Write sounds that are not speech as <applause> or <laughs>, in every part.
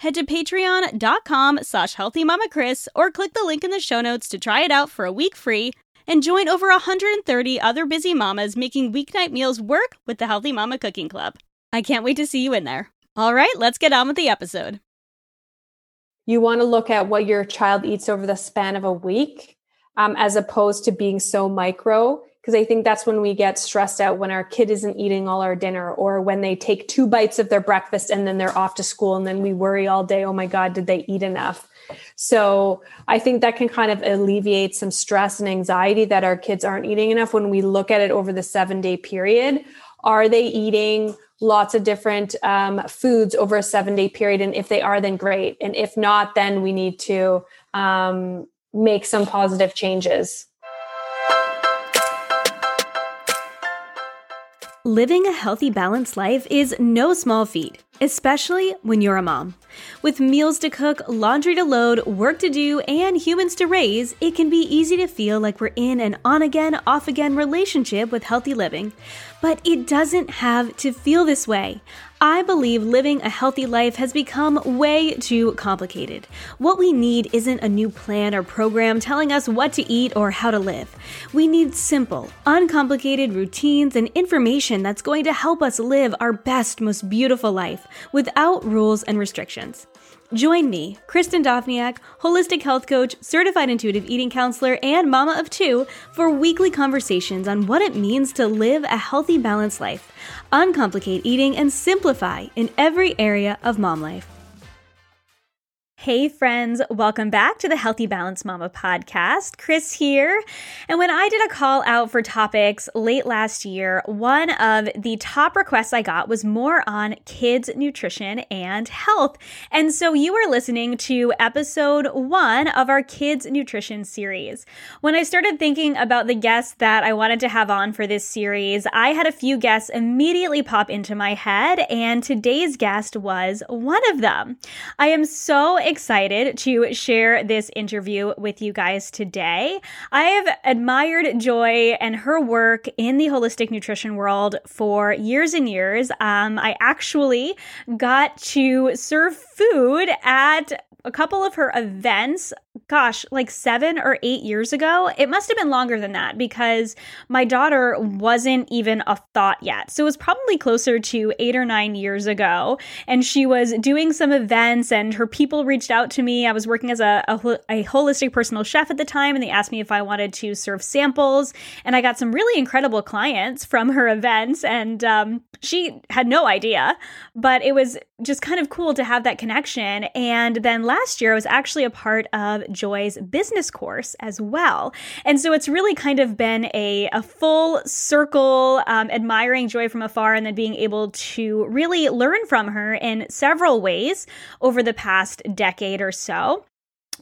head to patreon.com slash healthymamakris or click the link in the show notes to try it out for a week free and join over 130 other busy mamas making weeknight meals work with the Healthy Mama Cooking Club. I can't wait to see you in there. All right, let's get on with the episode. You want to look at what your child eats over the span of a week um, as opposed to being so micro because I think that's when we get stressed out when our kid isn't eating all our dinner or when they take two bites of their breakfast and then they're off to school and then we worry all day, oh my God, did they eat enough? So I think that can kind of alleviate some stress and anxiety that our kids aren't eating enough when we look at it over the seven day period. Are they eating lots of different um, foods over a seven day period? And if they are, then great. And if not, then we need to um, make some positive changes. Living a healthy, balanced life is no small feat, especially when you're a mom. With meals to cook, laundry to load, work to do, and humans to raise, it can be easy to feel like we're in an on again, off again relationship with healthy living. But it doesn't have to feel this way. I believe living a healthy life has become way too complicated. What we need isn't a new plan or program telling us what to eat or how to live. We need simple, uncomplicated routines and information that's going to help us live our best, most beautiful life without rules and restrictions. Join me, Kristen Dovniak, holistic health coach, certified intuitive eating counselor, and mama of two, for weekly conversations on what it means to live a healthy, balanced life, uncomplicate eating, and simplify in every area of mom life. Hey, friends, welcome back to the Healthy Balance Mama podcast. Kris here. And when I did a call out for topics late last year, one of the top requests I got was more on kids' nutrition and health. And so you are listening to episode one of our kids' nutrition series. When I started thinking about the guests that I wanted to have on for this series, I had a few guests immediately pop into my head, and today's guest was one of them. I am so excited to share this interview with you guys today. I have admired Joy and her work in the holistic nutrition world for years and years. Um, I actually got to serve food at a couple of her events, gosh, like seven or eight years ago. It must have been longer than that because my daughter wasn't even a thought yet. So it was probably closer to eight or nine years ago. And she was doing some events, and her people reached out to me. I was working as a, a, a holistic personal chef at the time, and they asked me if I wanted to serve samples. And I got some really incredible clients from her events. And um, she had no idea, but it was just kind of cool to have that connection. And then last year, I was actually a part of Joy's business course as well. And so it's really kind of been a, a full circle, um, admiring Joy from afar and then being able to really learn from her in several ways over the past decade or so.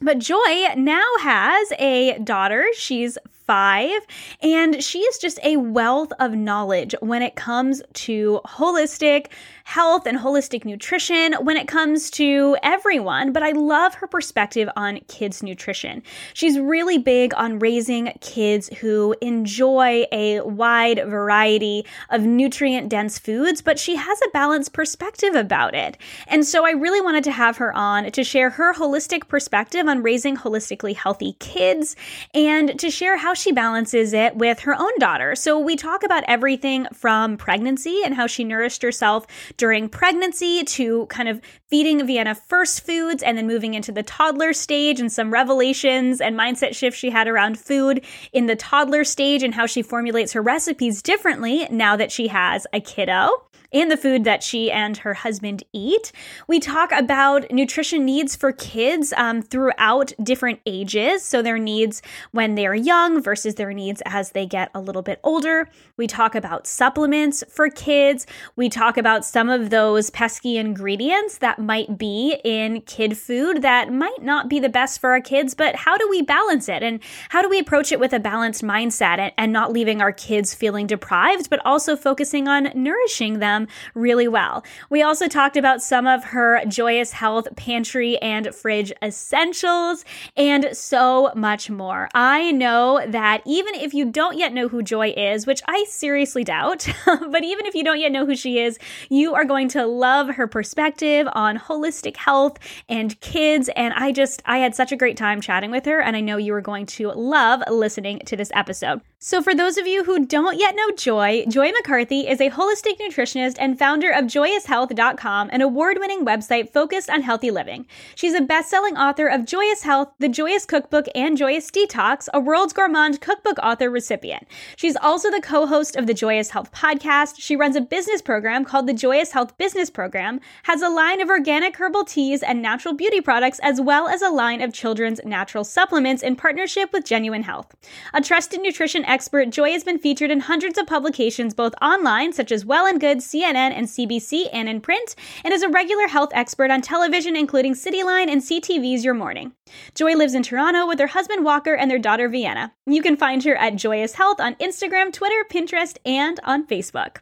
But Joy now has a daughter. She's five, and she is just a wealth of knowledge when it comes to holistic health and holistic nutrition, when it comes to everyone. But I love her perspective on kids' nutrition. She's really big on raising kids who enjoy a wide variety of nutrient dense foods, but she has a balanced perspective about it. And so I really wanted to have her on to share her holistic perspective on raising holistically healthy kids and to share how she balances it with her own daughter. So we talk about everything from pregnancy and how she nourished herself during pregnancy to kind of feeding Vienna first foods and then moving into the toddler stage and some revelations and mindset shifts she had around food in the toddler stage and how she formulates her recipes differently now that she has a kiddo and the food that she and her husband eat. We talk about nutrition needs for kids um, throughout different ages. So, their needs when they are young versus their needs as they get a little bit older. We talk about supplements for kids. We talk about some of those pesky ingredients that might be in kid food that might not be the best for our kids, but how do we balance it? And how do we approach it with a balanced mindset and, and not leaving our kids feeling deprived, but also focusing on nourishing them really well. We also talked about some of her Joyous Health pantry and fridge essentials and so much more. I know that even if you don't yet know who Joy is, which I seriously doubt, <laughs> but even if you don't yet know who she is, you are going to love her perspective on holistic health and kids. And I just, I had such a great time chatting with her, and I know you are going to love listening to this episode. So, for those of you who don't yet know Joy, Joy McCarthy is a holistic nutritionist and founder of JoyousHealth.com, an award winning website focused on healthy living. She's a best selling author of Joyous Health, The Joyous Cookbook, and Joyous Detox, a World's Gourmand Cookbook author recipient. She's also the co host of the Joyous Health podcast. She runs a business program called the Joyous Health Business Program, has a line of organic herbal teas and natural beauty products, as well as a line of children's natural supplements in partnership with Genuine Health. A trusted nutrition expert, Joy has been featured in hundreds of publications both online, such as Well and Good, CNN, and CBC, and in print, and is a regular health expert on television, including Cityline and CTV's Your Morning. Joy lives in Toronto with her husband Walker and their daughter Vienna. You can find her at Joyous Health on Instagram, Twitter, Pinterest, and on Facebook.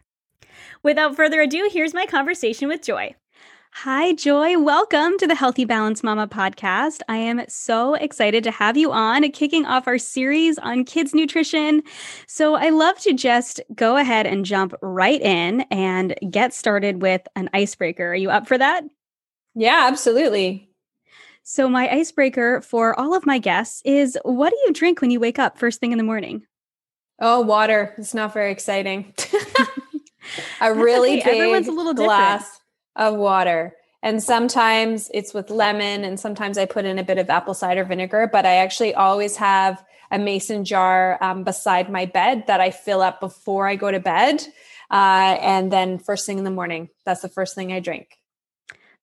Without further ado, here's my conversation with Joy. Hi, Joy. Welcome to the Healthy Balance Mama podcast. I am so excited to have you on, kicking off our series on kids' nutrition. So, I love to just go ahead and jump right in and get started with an icebreaker. Are you up for that? Yeah, absolutely. So, my icebreaker for all of my guests is what do you drink when you wake up first thing in the morning? Oh, water. It's not very exciting. <laughs> <laughs> a really okay. big Everyone's a little glass. Different of water. And sometimes it's with lemon, and sometimes I put in a bit of apple cider vinegar. But I actually always have a mason jar um, beside my bed that I fill up before I go to bed. Uh, and then first thing in the morning, that's the first thing I drink.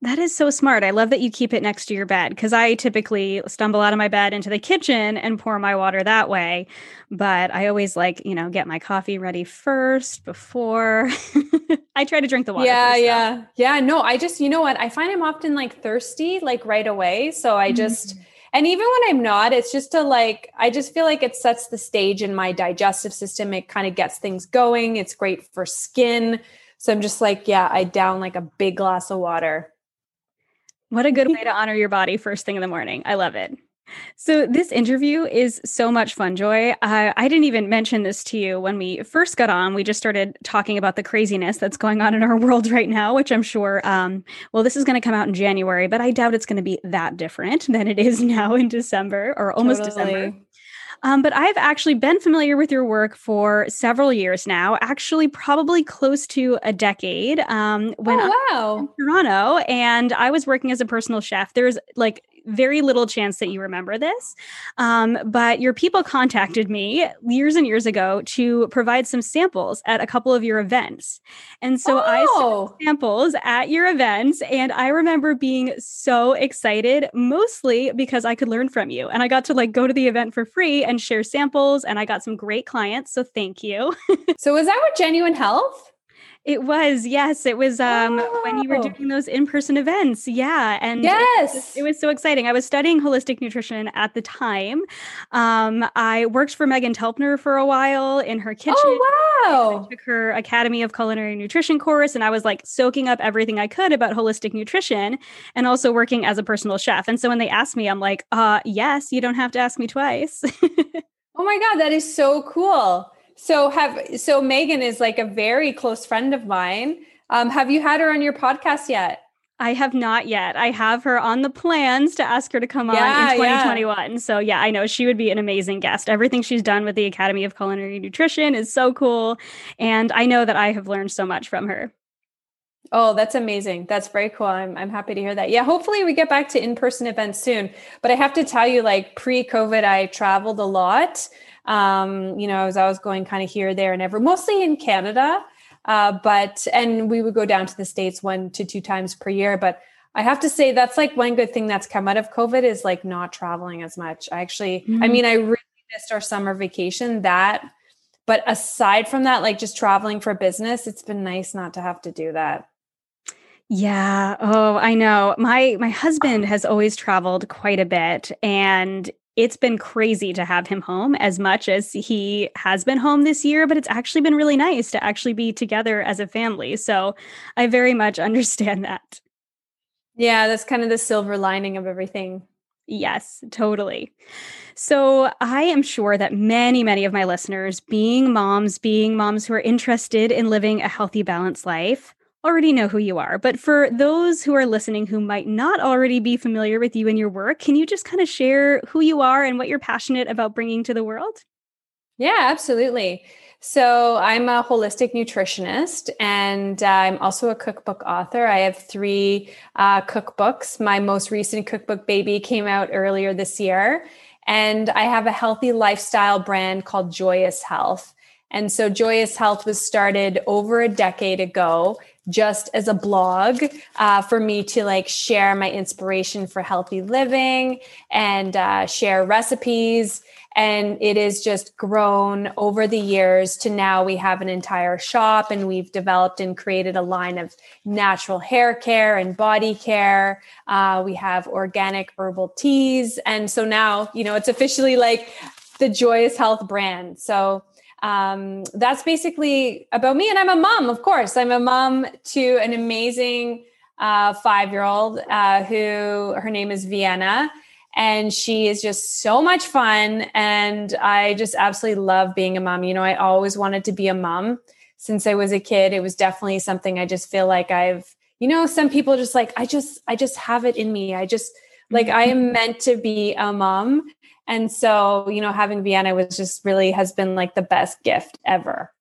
That is so smart. I love that you keep it next to your bed because I typically stumble out of my bed into the kitchen and pour my water that way. But I always like, you know, get my coffee ready first before <laughs> I try to drink the water. Yeah, first, yeah. Though. Yeah, no, I just, you know what? I find I'm often like thirsty like right away. So I just, mm-hmm. and even when I'm not, it's just to like, I just feel like it sets the stage in my digestive system. It kind of gets things going. It's great for skin. So I'm just like, yeah, I down like a big glass of water. What a good <laughs> way to honor your body first thing in the morning. I love it. So, this interview is so much fun, Joy. Uh, I didn't even mention this to you when we first got on. We just started talking about the craziness that's going on in our <laughs> world right now, which I'm sure, um, well, this is going to come out in January, but I doubt it's going to be that different than it is <laughs> now in December or almost totally. December. Um, but I've actually been familiar with your work for several years now, actually, probably close to a decade. Um, when oh, wow. in Toronto, and I was working as a personal chef. There's like very little chance that you remember this. Um, but your people contacted me years and years ago to provide some samples at a couple of your events. And so oh. I samples at your events. And I remember being so excited, mostly because I could learn from you. And I got to like go to the event for free and share samples. And I got some great clients. So thank you. <laughs> so was that with Genuine Health? It was, yes. It was um oh. when you were oh. doing those in-person events. Yeah. And yes, it was, it was, so exciting. I was studying holistic nutrition at the time. Um, I worked for Meghan Telpner for a while in her kitchen. Oh wow. I took her Academy of Culinary Nutrition course and I was like soaking up everything I could about holistic nutrition and also working as a personal chef. And so when they asked me, I'm like, uh yes, you don't have to ask me twice. <laughs> oh my God, that is so cool. So have so Meghan is like a very close friend of mine. Um, have you had her on your podcast yet? I have not yet. I have her on the plans to ask her to come yeah, on in 2021. Yeah. So, yeah, I know she would be an amazing guest. Everything she's done with the Academy of Culinary Nutrition is so cool. And I know that I have learned so much from her. Oh, that's amazing. That's very cool. I'm, I'm happy to hear that. Yeah, hopefully we get back to in person events soon. But I have to tell you, like pre COVID, I traveled a lot. Um, you know, as I was going kind of here, there, and ever, mostly in Canada. Uh, but and we would go down to the states one to two times per year. But I have to say that's like one good thing that's come out of COVID is like not traveling as much. I actually, mm-hmm. I mean, I really missed our summer vacation. That, but aside from that, like just traveling for business, it's been nice not to have to do that. Yeah. Oh, I know. My my husband <sighs> has always traveled quite a bit and it's been crazy to have him home as much as he has been home this year, but it's actually been really nice to actually be together as a family. So I very much <laughs> understand that. Yeah, that's kind of the silver lining of everything. Yes, totally. So, I am sure that many, many of my listeners, being moms, being moms who are interested in living a healthy, balanced life, already know who you are. But for those who are listening who might not already be familiar with you and your work, can you just kind of share who you are and what you're passionate about bringing to the world? Yeah, absolutely. So, I'm a holistic nutritionist and uh, I'm also a cookbook author. I have three uh, cookbooks. My most recent cookbook, Baby, came out earlier this year. And I have a healthy lifestyle brand called Joyous Health. And so, Joyous Health was started over a decade ago just as a blog uh, for me to like share my inspiration for healthy living and uh, share recipes. And it has just grown over the years to now we have an entire shop and we've developed and created a line of natural hair care and body care. Uh, we have organic herbal teas. And so now you know it's officially like the joyous health brand. So um, that's basically about me. And I'm a mom, of course. I'm a mom to an amazing uh, five year old uh, who her name is Vienna. And she is just so much fun. And I just absolutely love being a mom. You know, I always wanted to be a mom since I was a kid. It was definitely something I just feel like I've, you know, some people just like, I just, I just have it in me. I just, like I am meant to be a mom and so, you know, having Vienna was just really has been like the best gift ever.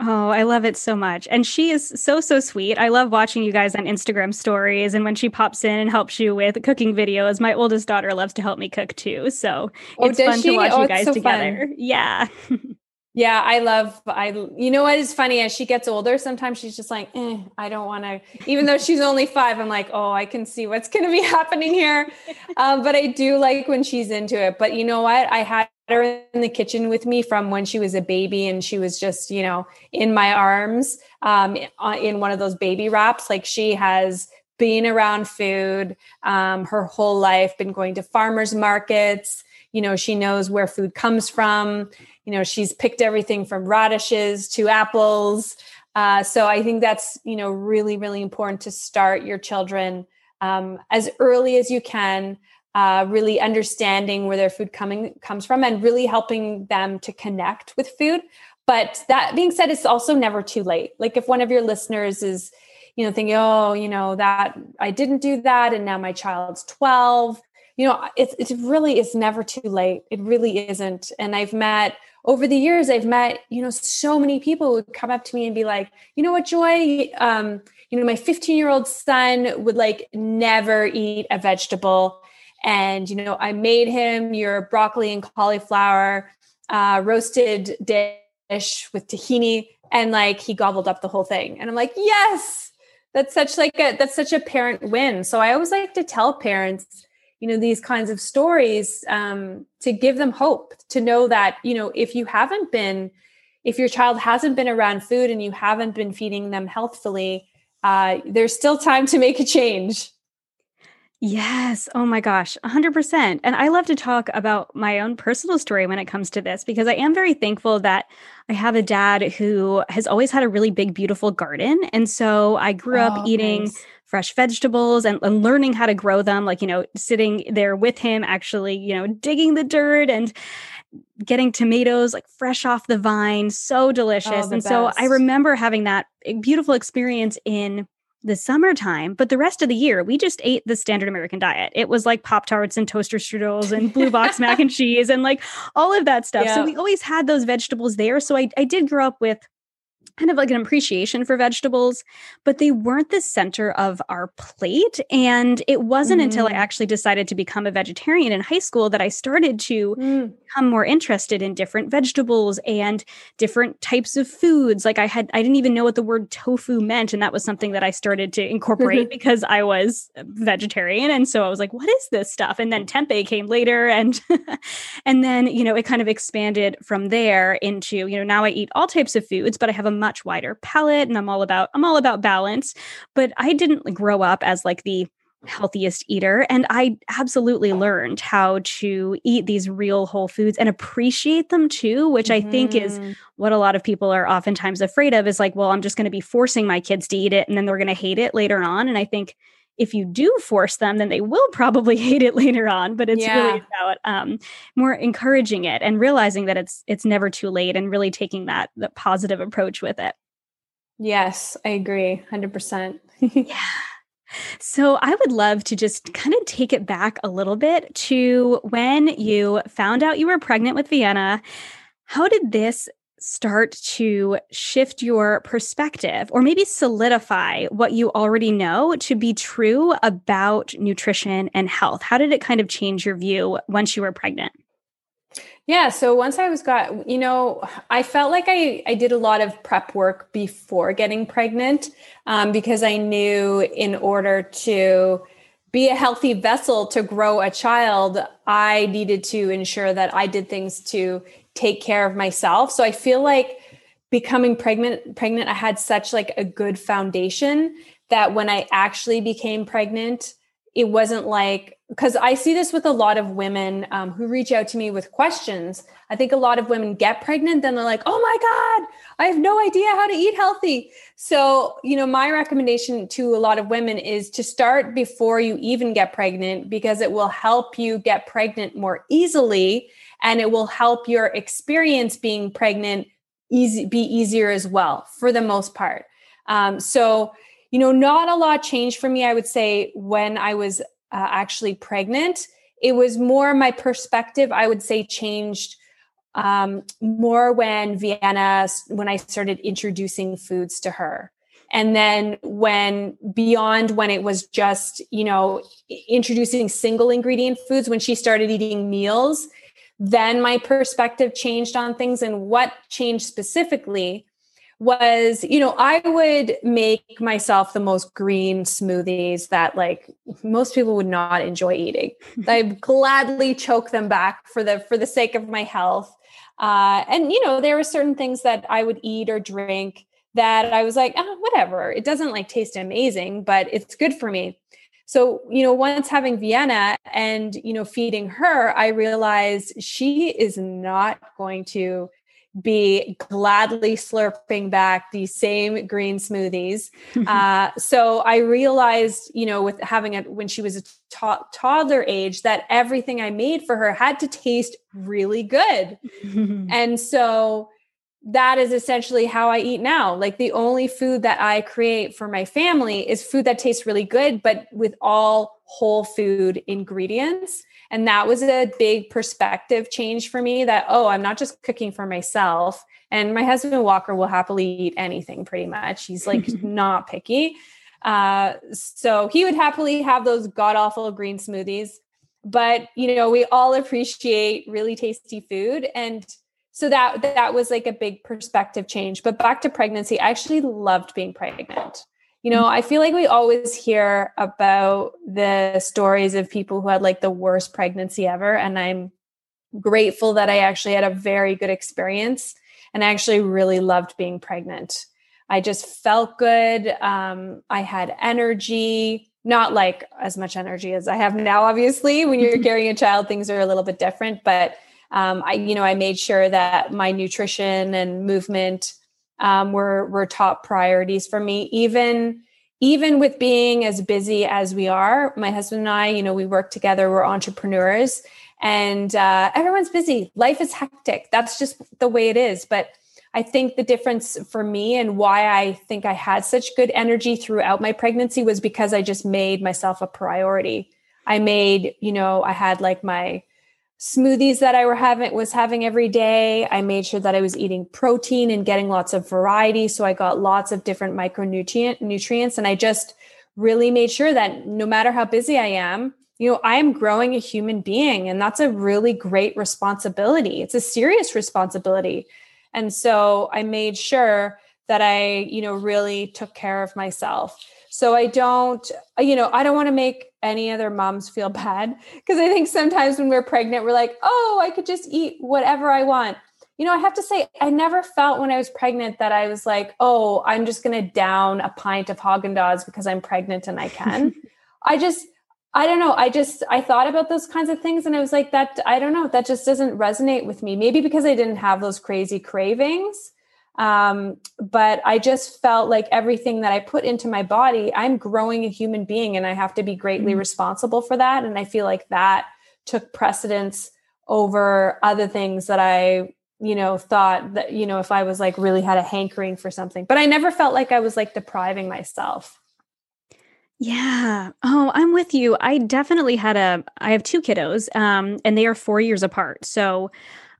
Oh, I love it so much. And she is so, so sweet. I love watching you guys on Instagram stories. And when she pops in and helps you with cooking videos, my oldest daughter loves to help me cook too. So oh, it's fun she? to watch oh, you guys so together. Fun. Yeah. <laughs> Yeah, I love I you know what is funny as she gets older sometimes she's just like eh, I don't want to even though she's only 5 I'm like oh I can see what's going to be <laughs> happening here. Um, but I do like when she's into it. But you know what? I had her in the kitchen with me from when she was a baby and she was just, you know, in my arms um, in one of those baby wraps like she has been around food um, her whole life, been going to farmers markets, you know, she knows where food comes from. You know she's picked everything from radishes to apples. Uh, so i think that's you know really really important to start your children um, as early as you can uh, really understanding where their food coming comes from and really helping them to connect with food. But that being said it's also never too late. Like if one of your listeners is you know thinking oh you know that i didn't do that and now my child's 12 you know it's it really it's never too late. It really isn't. And i've met over the years i've met you know so many people would come up to me and be like you know what joy? Um, you know my 15 year old son would like never eat a vegetable. And you know i made him your broccoli and cauliflower uh, roasted dish with tahini and like he gobbled up the whole thing. And i'm like yes! That's such like a that's such a parent win. So i always like to tell parents you know these kinds of stories um, to give them hope to know that you know if you haven't been if your child hasn't been around food and you haven't been feeding them healthfully uh, there's still time to make a change Yes. Oh my gosh, 100%. And I love to talk about my own personal story when it comes to this because I am very thankful that I have a dad who has always had a really big, beautiful garden. And so I grew oh, up eating nice fresh vegetables and, and, learning how to grow them like you know sitting there with him actually you know digging the dirt and getting tomatoes like fresh off the vine so oh, delicious oh, and best. so i remember having that eh, beautiful experience in the summertime, but the rest of the year we just ate the standard American diet. It was like Pop Tarts and toaster strudels and blue box mac and <laughs> cheese and like all of that stuff. Yeah. So we always had those vegetables there. So I, I did grow up with kind of like an appreciation for vegetables, but they weren't the center of our plate. And it wasn't mm. until I mm. actually decided to become a vegetarian in high school that I started to mm. become more interested in different vegetables and different types of foods. Like I had, I didn't even know what the word tofu meant. And that was something that I started to incorporate <laughs> because I was vegetarian. And so I was like, what is this stuff? And then tempeh came later. And, <laughs> and then, you know, it kind of expanded from there into, you know, now I eat all types of foods, but I have a much wider palette and I'm all about I'm all about balance. But I didn't grow up as like the healthiest eater and I absolutely learned how to eat these real whole foods and appreciate them too, which mm-hmm. I think is mm-hmm. what a lot of people are oftentimes afraid of is like, well, I'm just going to be forcing my kids to eat it and then they're going to hate it later on and I think if you do force them, then they will probably <laughs> hate it later on. But it's yeah. really about um, more encouraging it and realizing that it's it's never too late and really taking that that positive approach with it. Yes, I agree, hundred percent. <laughs> Yeah. So I would love to just kind of take it back a little bit to when you found out you were pregnant with Vienna. How did this start to shift your perspective or maybe solidify what you already know to be true about nutrition and health? How did it kind of change your view once you were pregnant? Yeah, so once I was got, you know, I felt like I I did a lot of prep work before getting pregnant um, because I knew in order to be a healthy vessel to grow a child, I needed to ensure that I did things to take care of myself. So I feel like becoming pregnant pregnant I had such like a good foundation that when I actually became pregnant, it wasn't like because I see this with a lot of women um, who reach out to me with questions. I think a lot of women get pregnant, then they're like, "Oh my god, I have no idea how to eat healthy." So, you know, my recommendation to a lot of women is to start before you even get pregnant because it will help you get pregnant more easily and it will help your experience being pregnant easy be easier as well for the most part. Um, so you know not a lot changed for me i would say when i was uh, actually pregnant. It was more my perspective i would say changed um, more when vienna when i started introducing foods to her. And then when beyond when it was just you know introducing single ingredient foods when she started eating meals then my perspective changed on things and what changed specifically was you know i would make myself the most green smoothies that like most people would not enjoy eating. <laughs> I gladly choke them back for the for the sake of my health. Uh, and you know there were certain things that i would eat or drink that i was like oh, whatever. It doesn't like taste amazing but it's good for me so, you know, once having Vienna and, you know, feeding her, I realized she is not going to be gladly slurping back these same green smoothies. <laughs> uh, so I realized, you know, with having it when she was a to- toddler age, that everything I made for her had to taste really good. <laughs> and so that is essentially how I eat now. Like the only food that I create for my family is food that tastes really good, but with all whole food ingredients. And that was a big perspective change for me that, oh, I'm not just cooking for myself. And my husband Walker will happily eat anything pretty much. He's like <laughs> not picky. Uh, so he would happily have those god awful green smoothies. But, you know, we all appreciate really tasty food. And so that that was like a big perspective change. But back to pregnancy i actually loved being pregnant. You know i feel like we always hear about the stories of people who had like the worst pregnancy ever. And i'm grateful that i actually had a very good experience. And i actually really loved being pregnant. I just felt good. Um, i had energy. Not like as much energy as i have now obviously. When you're <laughs> carrying a child things are a little bit different. But um, I, you know, I made sure that my nutrition and movement um, were were top priorities for me. Even even with being as busy as we are, my husband and I, you know, we work together. We're entrepreneurs, and uh, everyone's busy. Life is hectic. That's just the way it is. But I think the difference for me and why I think I had such good energy throughout my pregnancy was because I just made myself a priority. I made, you know, I had like my smoothies that I were having was having every day. I made sure that I was eating protein and getting lots of variety. So I got lots of different micronutrient nutrients. And I just really made sure that no matter how busy I am, you know, I am growing a human being. And that's a really great responsibility. It's a serious responsibility. And so I made sure that I, you know, really took care of myself. So I don't, uh, you know, I don't want to make any other moms feel <laughs> bad because I think sometimes when we're pregnant, we're like, oh, I could just eat whatever I want. You know, I have to say, I never felt when I was pregnant that I was like, oh, I'm just going to down a pint of Haagen Dazs because I'm pregnant and I can. <laughs> I just, I don't know. I just, I thought about those kinds of things and I was like, that, I don't know, that just doesn't resonate with me. Maybe because I didn't have those crazy cravings um, but I just felt like everything that I put into my body, I'm growing a human being and I have to be greatly mm-hmm. responsible for that. And I feel like that took precedence over other things that I, you know, thought that, you know, if I was like really had a hankering for something, but I never felt like I was like depriving myself. Yeah. Oh, I'm with you. I definitely had a I have two kiddos um and they are 4 years apart. So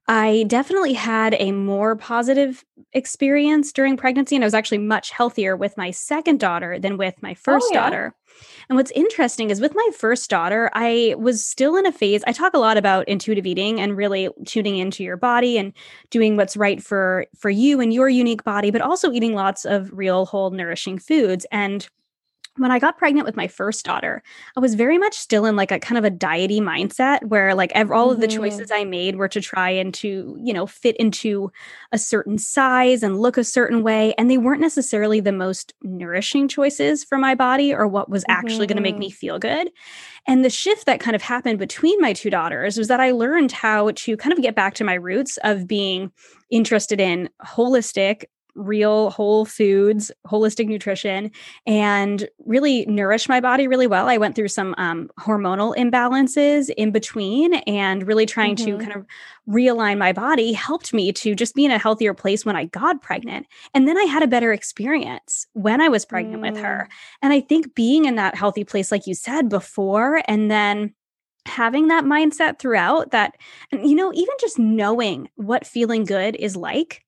I definitely had a more positive experience during pregnancy, and I was actually much healthier with my second daughter than with my oh, first oh, yeah. daughter. And what's interesting is with my first daughter, I was still in a phase. I talk a lot about intuitive eating and really tuning into your body and doing what's right for for you and your unique body, but also eating lots of real whole nourishing foods. And when I got pregnant with my first daughter, I was very much still in like a kind of a diety mindset where like ev- all mm-hmm. of the mm-hmm. choices I made were to try and to, you know, fit into a certain size and look a certain way. And they weren't necessarily the most nourishing choices for my body or what was actually mm-hmm. going to make me mm-hmm. feel good. And the shift that kind of happened between my two daughters was that I learned how to kind of get back to my roots of being interested in holistic real whole foods, holistic nutrition, and really nourish my body really well. I went through some um, hormonal imbalances in between, and really trying mm-hmm. to kind of realign my body helped me to just be in a healthier place when I got pregnant. And then I had a better experience when I was pregnant mm. with her. Mm. And I think being in that healthy place, like you said before, and then having that mindset throughout that, you know, even just knowing what feeling good is like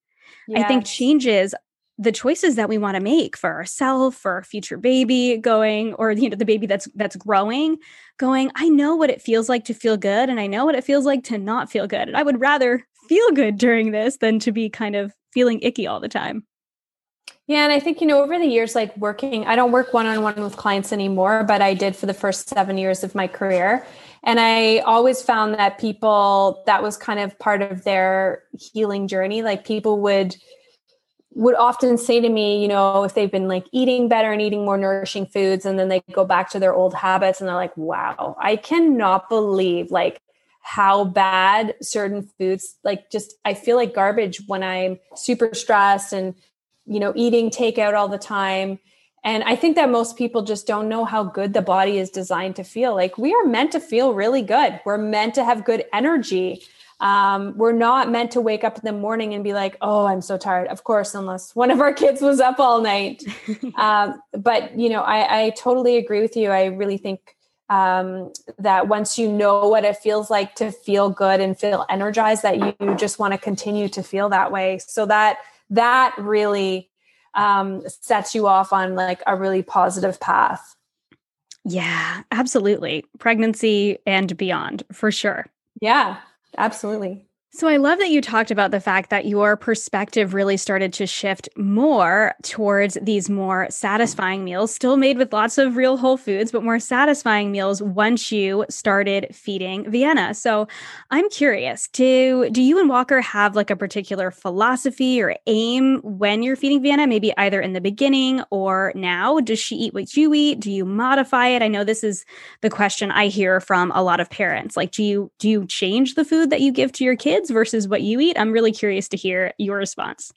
yes. I think changes the choices that we want to make for ourselves for our future baby going or you know the baby that's that's growing going i know what it feels like to feel good and i know what it feels like to not feel good and i would rather feel good during this than to be kind of feeling icky all the time yeah and i think you know over the years like working i don't work one-on-one with clients anymore but i did for the first seven years of my career and I always found that people, that was kind of part of their healing journey. Like people would, would often say to me, you know, if they've been like eating better and eating more nourishing foods, and then they go back to their old habits and they're like, wow, I cannot believe like how bad certain foods, like just, I feel like garbage when I'm super stressed and, you know, eating takeout all the time and I think that most people just don't know how good the body is designed to feel. Like we are meant to feel really good. We're meant to have good energy. Um, we're not meant to wake up in the morning and be like, oh, I'm so tired. Of course, unless one of our kids was up all night. <laughs> um, but, you know, I, I, totally agree with you. I really think um, that once you know what it feels like to feel good and feel energized, that you just want to continue to feel that way. So that, that really um, sets you off on like a really positive path. Yeah, absolutely. Pregnancy and beyond, for sure. Yeah, absolutely. So I love that you talked about the fact that your perspective really started to shift more towards these more satisfying meals, still made with lots of real whole foods, but more satisfying meals once you started feeding Vienna. So I'm curious, do do you and Walker have like a particular philosophy or aim when you're feeding Vienna, maybe either in the beginning or now? Does she eat what you eat? Do you modify it? I know this is the question I hear from a lot of parents. Like do you do you change the food that you give to your kids? Versus what you eat? I'm really curious to hear your response.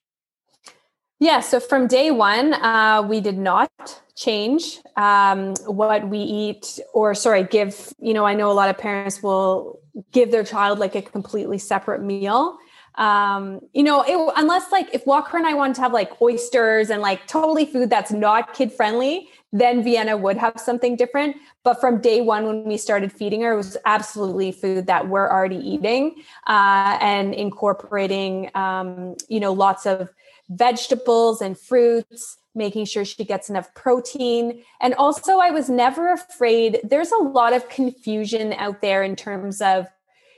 Yeah, so from day one, uh, we did not change um, what we eat, or sorry, give. You know, I know a lot of parents will give their child like a completely separate meal. um, you know, it, unless like if Walker and I wanted to have like oysters and like totally food that's not kid friendly, then Vienna would have something different. But from day one, when we started feeding her, it was absolutely food that we're already eating uh, and incorporating, um, you know, lots of vegetables and fruits making sure she gets enough protein. And also, I was never afraid. There's a lot of confusion out there in terms of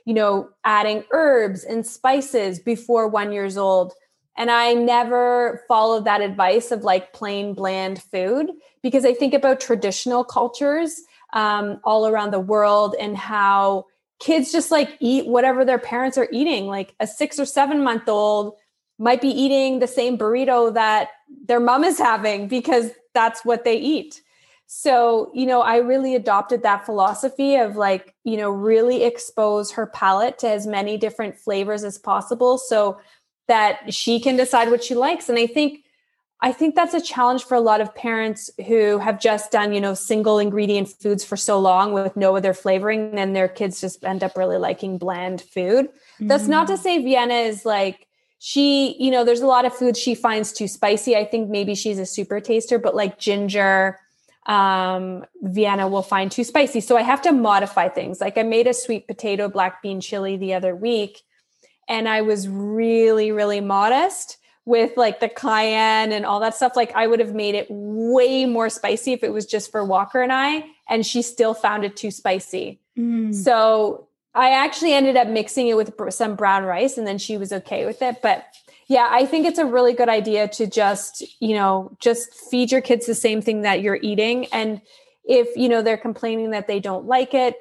you know, adding herbs and spices before one years old. And I never followed that advice of like plain bland food because I think about traditional cultures um, all around the world and how kids just like eat whatever their parents are eating. Like a six or seven month old might be eating the same burrito that their mom is having because that's what they eat. So, you know, I really adopted that philosophy of like, you know, really expose her palate to as many different flavors as possible so that she can decide what she likes. And I think I think that's a challenge for a lot of parents who have just done, you know, single ingredient foods for so long with no other flavoring then their kids just end up really liking bland food. Mm-hmm. That's not to mm. say Vienna is like she, you know, there's a lot of foods she finds too spicy. I think maybe she's a super taster, but like ginger, um, Vienna will find too spicy. So I have to modify things. Like I made a sweet potato black bean chili the other week, and I was really, really modest with like the cayenne and all that stuff. Like I would have made it way more spicy if it was just for Walker and I, and she still found it too spicy. Mm. So I actually ended up mixing it with some brown rice, and then she was okay with it. But yeah, I think it's a really good idea to just, you know, just feed your kids the same thing that you're eating. And if, you know, they're complaining that they don't like it,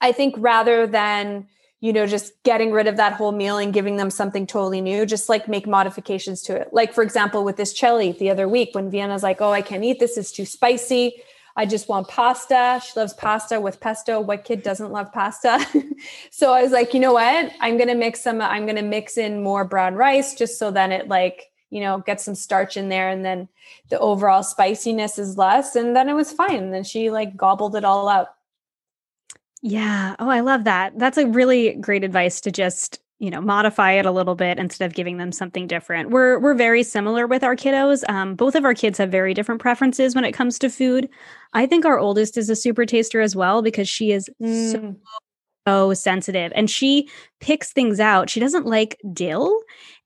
I think rather than, you know, just getting rid of that whole meal and giving them something totally new, just like make modifications to it. Like, for example, with this chili the other week when Vienna's like, oh, I can't eat this, it's too spicy. I just want pasta. She loves pasta with pesto. What kid doesn't love pasta? <laughs> so I was like, you know what? I'm to mix some, I'm to mix in more brown rice just so then it like, you know, get some starch in there and then the overall spiciness is less. And then it was fine. And then she like gobbled it all up. Yeah. Oh, I love that. That's a really great advice to just you know modify it a little bit instead of giving them something different we're we're very similar with our kiddos um, both of our kids have very different preferences when it comes to food i think our oldest is a super taster as well because she is mm. so, so sensitive and she picks things out she doesn't like dill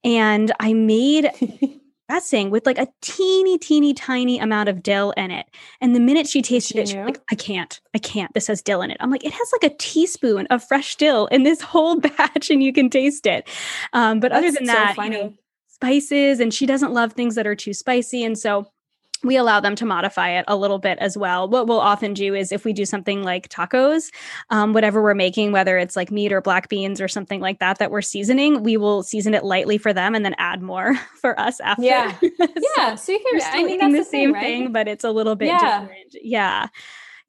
and i made <laughs> dressing with like a teeny, teeny, tiny amount of dill in it. And the minute she tasted it, she's like, I can't, I can't. This has dill in it. I'm like, it has like a teaspoon of fresh dill in this whole <laughs> batch and you can taste it. Um, but That's other than so that, funny. you know, spices and she doesn't love things that are too spicy. And so we allow them to modify it a little bit as well. What we'll often do is if we do something like tacos, um, whatever we're making, whether it's like meat or black beans or something like that that we're seasoning, we will season it lightly for them and then add more <laughs> for us after. Yeah, <laughs> so yeah. So you can. I mean, that's the, same thing, thing, right? but it's a little bit yeah. different. Yeah.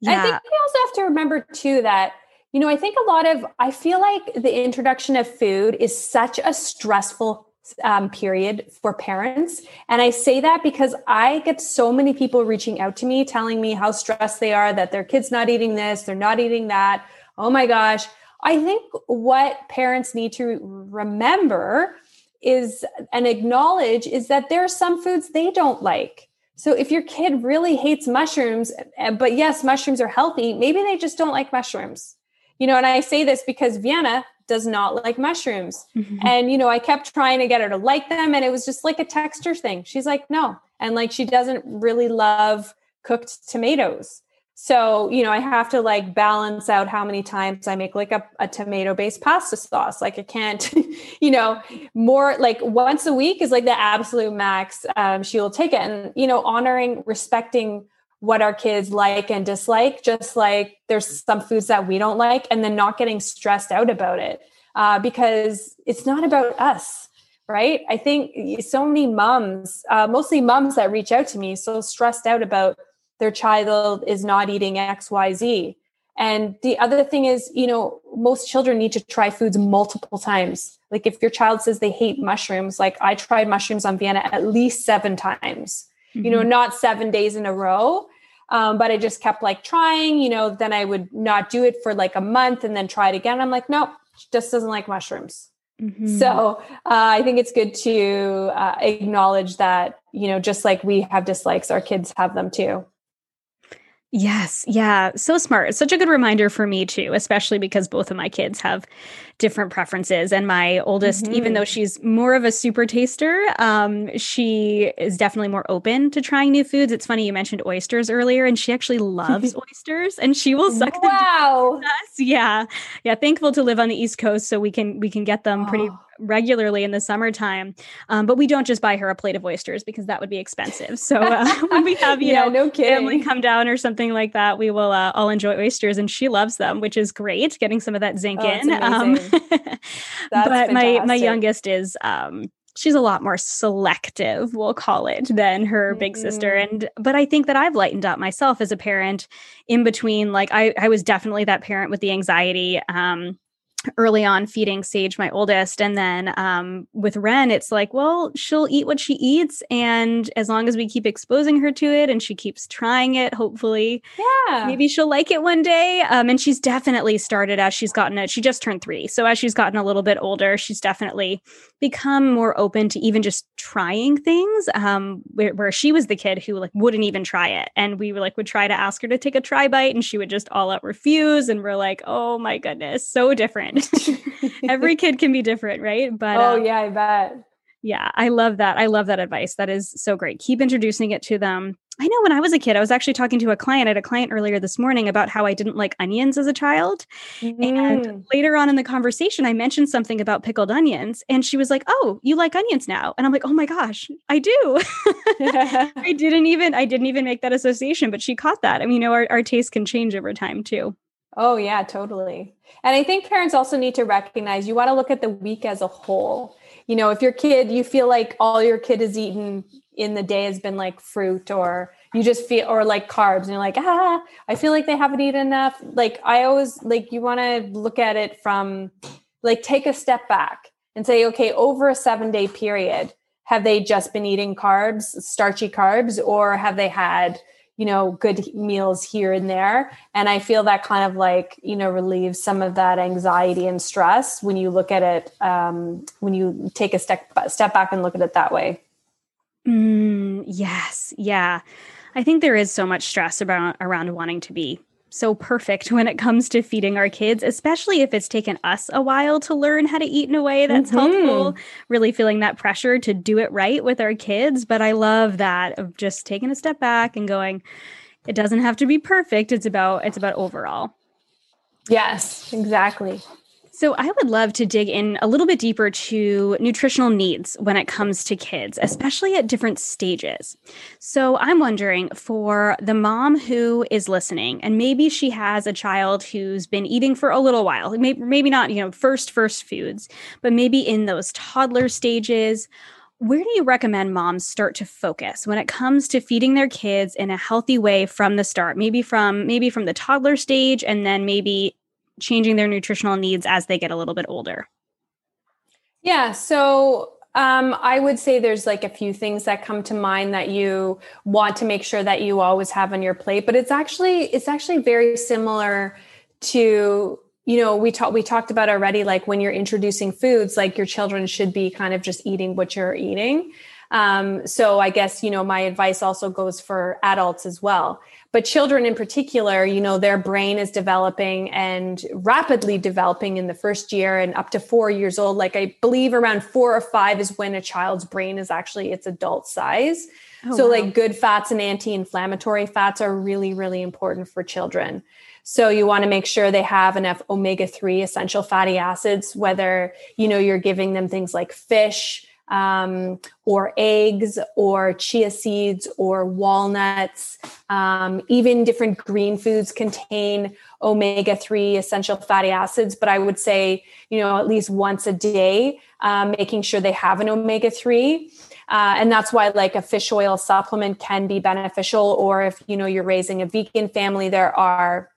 yeah. I think we also have to remember too that you know I think a lot of I feel like the introduction of food is such a stressful um, period for parents. And I say that because I get so many people reaching out to me telling me how stressed they are that their kid's not eating this, they're not eating that. Oh my gosh. I think what parents need to remember is and acknowledge is that there are some foods they don't like. So if your kid really hates mushrooms, eh, but yes, mushrooms are healthy, maybe they just don't like mushrooms. You know, and I say this because Vienna does not like mushrooms. Mm-hmm. And, you know, I kept trying to get her to like them. And it was just like a texture thing. She's like, no. And like, she doesn't really love cooked tomatoes. So, you know, I have to like balance out how many times I make like a, a tomato based pasta sauce. Like, I can't, <laughs> you know, more like once a week is like the absolute max. Um, she will take it. And, you know, honoring, respecting what our kids like and dislike, just like there's some foods that we don't like, and then not getting stressed out about it uh, because it's not about us, right? I think so many moms, uh, mostly moms that reach out to me, so stressed out about their child is not eating X, Y, Z. And the other thing is, you know, most children need to try foods multiple times. Like if your child says they hate mushrooms, like I tried mushrooms on Vienna at least seven times mm-hmm. you know, mm-hmm. not seven days in a row. Um, but I just kept like trying, you know, then I would not do it for like a month and then try it again. I'm like, no, she just doesn't like mushrooms. Mm-hmm. So uh, I think it's good to uh, acknowledge that, you know, just like we have dislikes, our kids have them too. Yes. Yeah. So smart. It's such a good reminder for me, too, especially because both of my kids have different preferences. And my oldest, mm-hmm. even though mm-hmm. she's more of a super taster, um, she is definitely more open to trying new foods. It's funny you mentioned oysters earlier, and she actually loves <laughs> oysters, and she will suck wow. them. Wow. Yeah. Yeah. Thankful to live on the East Coast, so we can we can get them oh. pretty regularly in the summertime. Um, but we don't just buy her a plate of oysters because that would be expensive. So uh, <laughs> <laughs> when we have, you yeah, know, no family come down or something like that, we will uh, all enjoy oysters and she loves them, which is great. Getting some of that zinc oh, in. Um, <laughs> but my, my youngest is, um, she's a lot more selective we'll call it than her mm-hmm. big sister mm-hmm. and but i think that i've lightened up myself as a parent in between like i i was definitely that parent with the anxiety um early on feeding Sage, my oldest. And then um, with Ren, it's like, well, she'll eat what she eats. And as long as we keep exposing her to it and she keeps trying it, hopefully, yeah, maybe she'll like it one day. Um, and she's definitely started as she's gotten it. She just turned three. So as she's gotten a little bit older, she's definitely become more open to even just trying things. Um, where, where she was the kid who like wouldn't even try it. And we were like, would try to ask her to take a try bite and she would just all out refuse. And we're like, oh my goodness, so different. <laughs> Every kid can be different, right? But oh, um, yeah, I bet. Yeah, I love that. I love that advice. That is so great. Keep introducing it to them. I know when I was a kid, I was actually talking to a client. Had a client earlier this morning about how I didn't like onions as a child. Mm. And later on in the conversation, I mentioned something about pickled onions. And she was like, Oh, you like onions now? And I'm like, Oh my gosh, I do. <laughs> <laughs> I didn't even I didn't even make that association, but she caught that. I mean, you know, our, our taste can change over time too. Oh, yeah, totally. And I think parents also need to recognize you want to look at the week as a whole. You know, if your kid, you feel like all your kid has eaten in the day has been like fruit or you just feel or like carbs and you're like ah i feel like they haven't eaten enough like i always like you want to look at it from like take a step back and say okay over a seven day period have they just been eating carbs starchy carbs or have they had you know good meals here and there. And i feel that kind of like you know relieves some of that anxiety and stress when you look at it um, when you take a step step back and look at it that way. Mm, yes. Yeah. I think there is so much stress around around wanting to be so perfect <laughs> when it comes to feeding our kids, especially if it's taken us a while to learn how to eat in a way that's mm-hmm. helpful, really feeling that pressure to do it right with our kids. But I love that of just taking a step back and going, it doesn't have to be perfect. It's about it's about overall. Yes, exactly. So, I would love to dig in a little bit deeper to nutritional needs when it comes to kids, especially at different stages. So, I'm wondering for the mom who is listening, and maybe she has a child who's been eating for a little while, maybe, not, you know, first, first foods, but maybe in those toddler stages. Where do you recommend moms start to focus when it comes to feeding their kids in a healthy way from the start? Maybe from maybe from the toddler stage and then maybe changing their nutritional needs as they get a little bit older? Yeah, so um, I would say there's like a few things that come to mind that you want to make sure that you always have on your plate, but it's actually it's actually very similar to you know we talked we talked about already like when you're introducing foods like your children should be kind of just eating what you're eating um, so I guess, you know, my advice also goes for adults as well. But children in particular, you know, their brain is developing and rapidly developing in the first year and up to four years old. Like I believe around four or five is when a child's brain is actually its adult size. Oh, so wow. like good fats and anti-inflammatory fats are really, really important for children. So you want to make sure they have enough omega-3 essential fatty acids, whether, you know, you're giving them things like fish, um, or eggs or chia seeds or walnuts. Um, even different green foods contain omega 3 essential fatty acids, but I would say, you know, at least once a day, um, making sure they have an omega 3. Uh, and that's why like a fish oil supplement can be beneficial or if you know you're raising a vegan family there are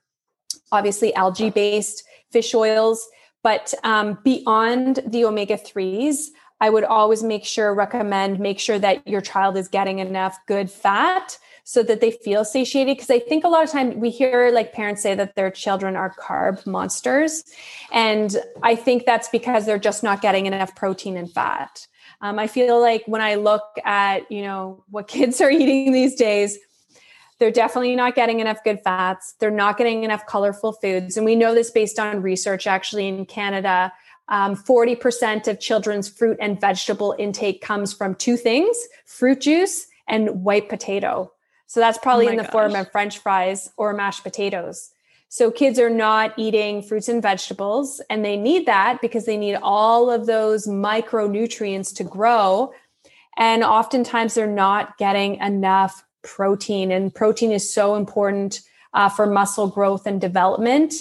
obviously algae based fish oils but um, beyond the omega 3s I would always make sure, recommend, make sure that your child is getting enough good fat so that they feel satiated. Because I think a lot of times we hear like parents say that their children are carb monsters. And I think that's because they're just not getting enough protein and fat. Um, I feel like when I look at, you know, what <laughs> kids are eating these days, they're definitely not getting enough good fats. They're not getting enough colorful foods. And we know this based on research actually in Canada. Um, 40% of children's fruit and vegetable intake comes from two things fruit juice and white potato. So that's probably oh in the gosh. form of french fries or mashed potatoes. So kids are not eating fruits and vegetables, and they need that because they need all of those micronutrients to grow. And oftentimes they're not getting enough protein, and protein is so important uh, for muscle growth and development.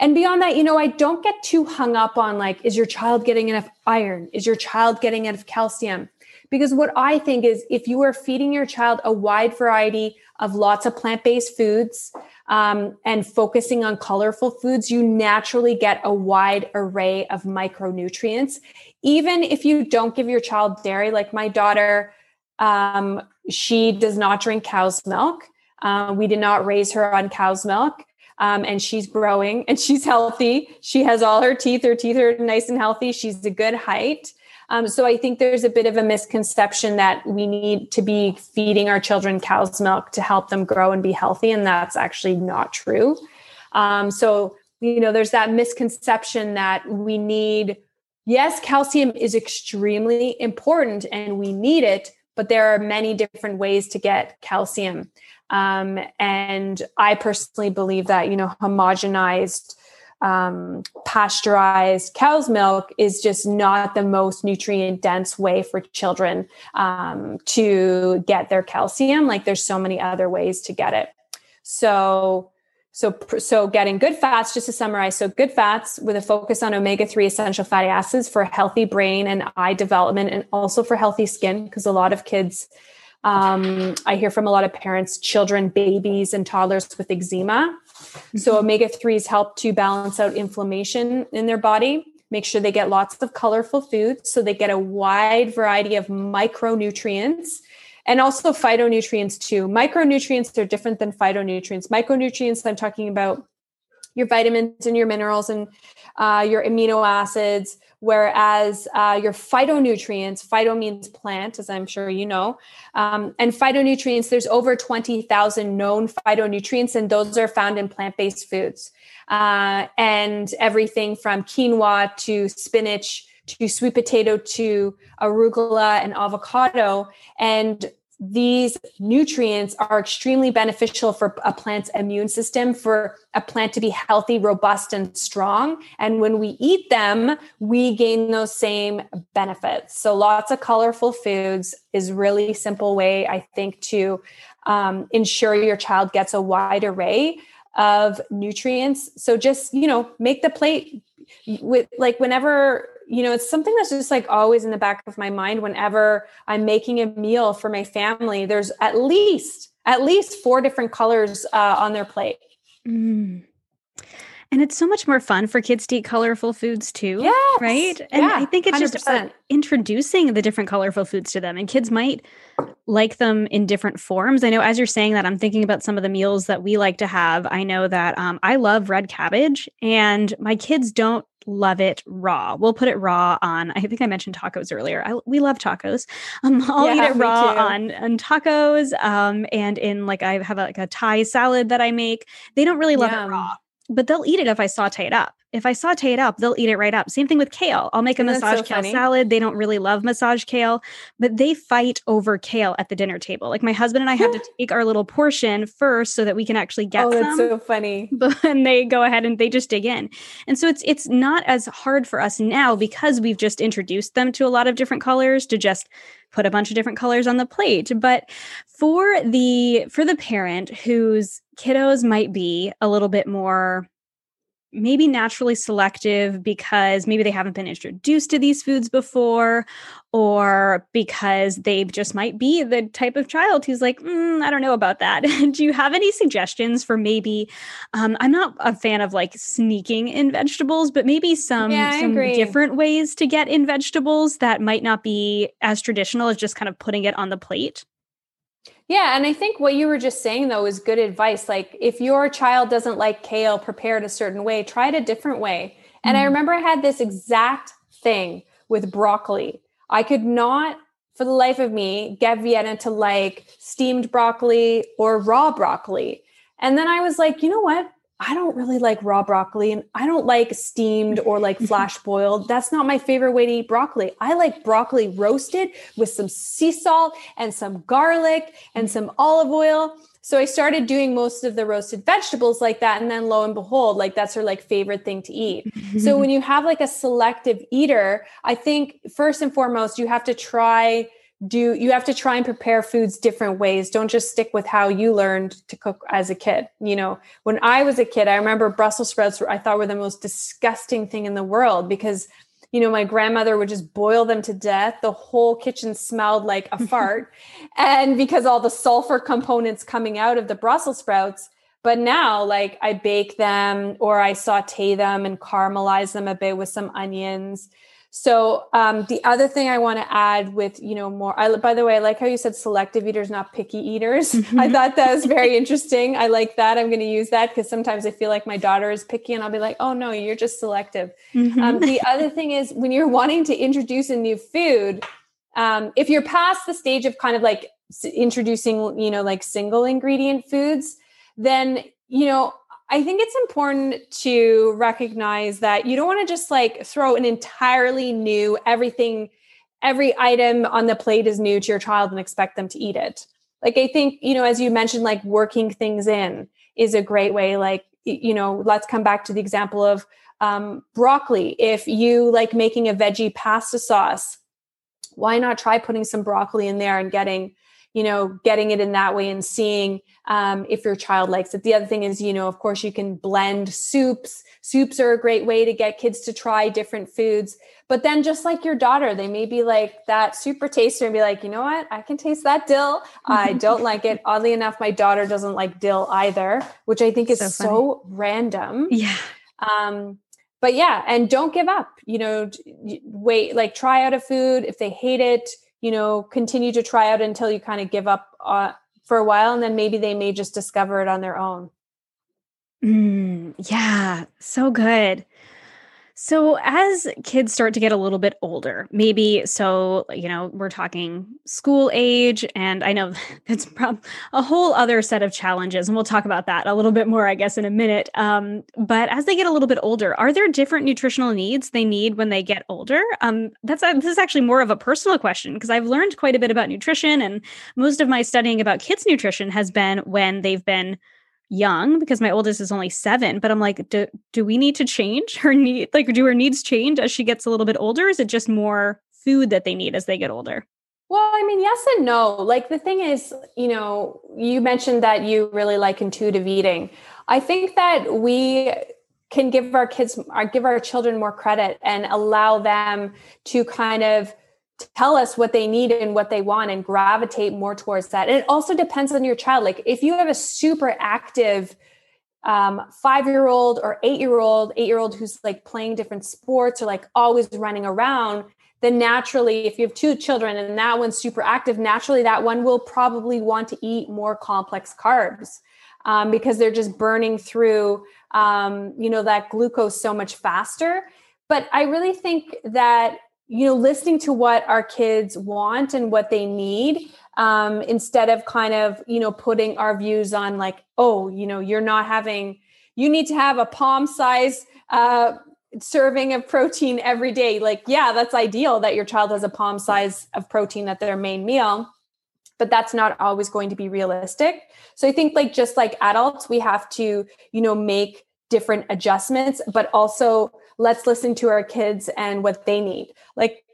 And beyond that, you know, I don't get too hung up on like, is your child getting enough iron? Is your child getting enough calcium? Because what I think is if you are feeding your child a wide variety of lots of plant based foods um, and focusing on colorful foods, you naturally get a wide array of micronutrients. Even if you don't give your child dairy, like my daughter, um, she does not drink cow's milk. Uh, we did not raise her on cow's milk. Um, and she's growing and she's healthy. She has all her teeth. Her teeth are nice and healthy. She's a good height. Um, so I think there's a bit of a misconception that we need to be feeding our children cow's milk to help them grow and be healthy, and that's actually not true. Um, so you know, there's that misconception that we need. Yes, calcium is extremely important, and we need it, but there are many different ways to get calcium. Um, and I personally believe that you know homogenized um, pasteurized cow's milk is just not the most nutrient dense way for children um, to get their calcium. Like there's so many other ways to get it. So, so, so getting good fats, just to summarize, so good fats with a focus on omega-3 essential fatty acids for healthy brain and eye development and also for healthy skin, because a lot of kids, um, I hear from a lot of parents, children, babies, and toddlers with eczema. So mm-hmm. omega 3s help to balance out inflammation in their body, make sure they get lots of colorful foods so they get a wide variety of micronutrients and also phytonutrients too. Micronutrients are different than phytonutrients. Micronutrients, I'm talking about your vitamins and your minerals and uh, your amino acids, whereas uh, your phytonutrients, phyto means plant, as I'm sure you know, um, and phytonutrients, there's over 20,000 known phytonutrients, and those are found in plant based foods. Uh, and everything from quinoa to spinach to sweet potato to arugula and avocado. And these nutrients are extremely beneficial for a plant's immune system, for a plant to be healthy, robust, and strong. And when we eat them, we gain those same benefits. So, lots of colorful foods is really simple way, I think, to um, ensure your child gets a wide array of nutrients. So, just you know, make the plate with like whenever you know, it's something that's just like always in the back of my mind whenever I'm making a meal for my family. There's at least at least four different colors uh, on their plate. Mm. And it's so much more fun for kids to eat colorful foods too. Yes. Right. And yeah, I think it's 100%. just uh, introducing the different colorful foods to them. And kids might like them in different forms. I know as you're saying that, I'm thinking about some of the meals that we like to have. I know that um, I love red cabbage, and my kids don't love it raw. We'll put it raw on. I think I mentioned tacos earlier. I, we love tacos. <laughs> Um, I'll yeah, eat it raw on on tacos. Um, and in like I have a, like a Thai salad that I make. They don't really love Yum. it raw, but they'll eat it if I saute it up if I saute it up, they'll eat it right up. Same thing with kale. I'll make a massage so kale funny. salad. They don't really love massage kale, but they fight over kale at the dinner table. Like my husband and I have to <gasps> take our little portion first so that we can actually get oh, some. that's so funny. <laughs> But then they go ahead and they just dig in. And so it's it's not as hard for us now because we've just introduced them to a lot of different colors to just put a bunch of different colors on the plate. But for the for the parent whose kiddos might be a little bit more maybe naturally selective because maybe they haven't been introduced to these foods before or because they just might be the type of child who's like mm, i don't know about that. <laughs> Do you have any suggestions for maybe um, i'm not a fan of like sneaking in vegetables but maybe some, yeah, some different ways to get in vegetables that might not be as traditional as just kind of putting it on the plate yeah, and I think what you were just saying though is good advice. Like if your child doesn't like kale prepared a certain way, try it a different way. And mm. I remember I had this exact thing with broccoli. I could not for the life of me get Vienna to like steamed broccoli or raw broccoli. And then I was like, you know what? I don't really like raw broccoli and I don't like steamed or <laughs> like flash boiled. That's not my favorite way to eat broccoli. I like broccoli roasted with some sea salt and some garlic and mm. some olive oil. So I started doing most of the roasted vegetables like that. And then lo and behold, like that's her like favorite thing to eat. so <laughs> when you have like a selective eater, I think first and foremost, you have to try do you have to try and prepare foods different ways. Don't just stick with how you learned to cook as a kid. You know when i was a kid i remember brussels sprouts i thought were the most disgusting thing in the world because you know my grandmother would just boil them to death. The whole kitchen smelled like a <laughs> fart. And because all the sulfur components coming out of the brussels sprouts but now like i bake them or i saute them and caramelize them a bit with some onions so um, the other thing I want to add with you know more. I, by the way, I like how you said selective eaters, not picky eaters. Mm-hmm. I thought that was very <laughs> interesting. I like that. I'm going to use that because sometimes I feel like my daughter is picky, and I'll be like, "Oh no, you're just selective." Mm-hmm. Um, the other thing is when you're wanting to introduce a new food, um, if you're past the stage of kind of like introducing, you know, like single ingredient foods, then you know I think it's important to recognize that you don't want to just like throw an entirely new everything, every item on the plate is new to your child and expect them to eat it. Like, I think, you know, as you mentioned, like working things in is a great way. Like, you know, let's come back to the example of um, broccoli. If you like making a veggie pasta sauce, why not try putting some broccoli in there and getting you know, getting it in that way and seeing um, if your child likes it. The other thing is, you know, of course, you can blend soups. Soups are a great way to get kids to try different foods. But then, just like your daughter, they may be like that super taster and be like, you know what? I can taste that dill. I <laughs> don't like it. Oddly enough, my daughter doesn't like dill either, which I think is so, so random. Yeah. Um, but yeah, and don't give up. You know, wait, like try out a food. If they hate it, you know, continue to try out until you kind of give up uh, for a while, and then maybe they may just discover it on their own. Mm, yeah, so good. So, as kids start to get a little bit older, maybe so, you know, we're talking school age, and I know <laughs> that's a whole other set of challenges, and we'll talk about that a little bit more, I guess, in a minute. Um, but as they get a little bit older, are there different nutritional needs they need when they get older? Um, that's a, this is actually more of a personal question because I've learned quite a bit about nutrition, and most of my studying about kids' nutrition has been when they've been young because my oldest is only seven but i'm like do, do we need to change her <laughs> need like do her needs change as she gets a little bit older? Is it just more food that they need as they get older? Well i mean yes and no. Like the thing is you know you mentioned that you really like intuitive eating. I think that we can give our kids or give our children more credit and allow them to kind of tell us what they need and what they want and gravitate more towards that. And it also depends on your child. Like if you have a super active um, five year old or eight year old, eight year old who's like playing different sports or like always running around, then naturally, if you have two children and that one's super active, naturally that one will probably want to eat more complex carbs um, because they're just burning through, um, you know, that glucose so much faster. But I really think that you know listening to what our kids want and what they need um, instead of kind of you know putting our views on like oh you know you're not having you need to have a palm size uh, serving of protein every day. Like yeah that's ideal that your child has a palm size of protein at their main meal but that's not always going to be realistic. So i think like just like adults we have to you know make different adjustments but also let's listen to our kids and what they need like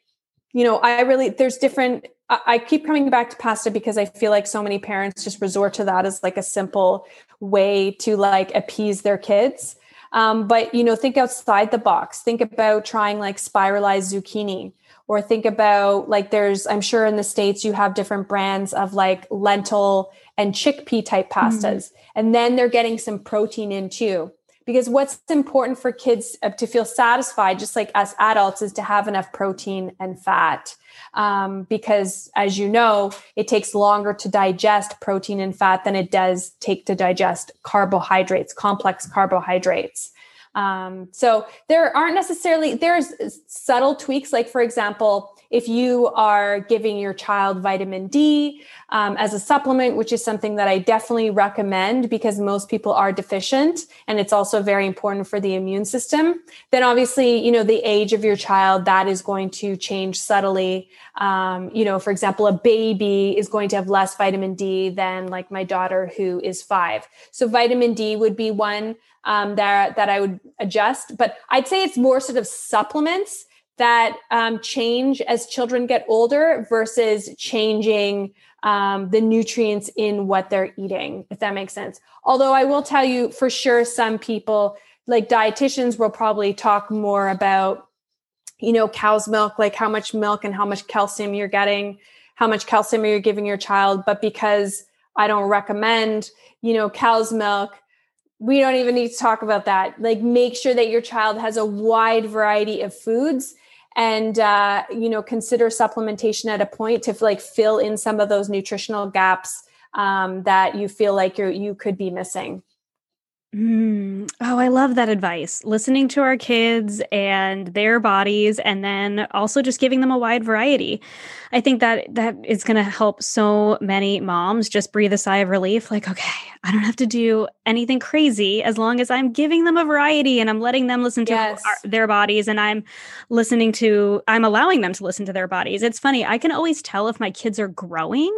you know i really there's different I keep coming back to pasta because I feel like so many parents just resort to that as like a simple way to like appease their kids. Um, but you know, think outside the box. Think about trying like spiralized zucchini, or think about like there's I'm sure in the states you have different brands of like lentil and chickpea type pastas, mm-hmm. and then they're getting some protein in too. Because what's important for kids uh, to feel satisfied, just like us adults, is to have enough protein and fat um, because as you know, it takes longer to digest protein and fat than it does take to digest carbohydrates, complex carbohydrates. Um, so there aren't necessarily there's subtle tweaks, like for example, if you are giving your child vitamin D um, as a supplement, which is something that I definitely recommend because most people are deficient and it's also very important for the immune system, then obviously, you know, the age of your child, that is going to change subtly. Um, you know, for example, a baby is going to have less vitamin D than like my daughter who is five. So vitamin D would be one um, that, that I would adjust, but I'd say it's more sort of supplements that um, change as children get older versus changing um, the nutrients in what they're eating, if that makes sense. Although I will tell you for sure, some people, like dietitians, will probably talk more about, you know, cow's milk, like how much milk and how much calcium you're getting, how much calcium you're giving your child. But because I don't recommend, you know, cow's milk, we don't even need to talk about that. Like, make sure that your child has a wide variety of foods and uh, you know consider supplementation at a point to like fill in some of those nutritional gaps um, that you feel like you you could be missing Mm. Oh, I love that advice. Listening to our kids and their bodies, and then also just giving them a wide variety. I think that that is going to help so many moms just breathe a sigh of relief. Like, okay, I don't have to do anything crazy as long as I'm giving them a variety and I'm letting them listen to yes. our, their bodies and I'm listening to, I'm allowing them to listen to their bodies. It's funny. I can always tell if my kids are growing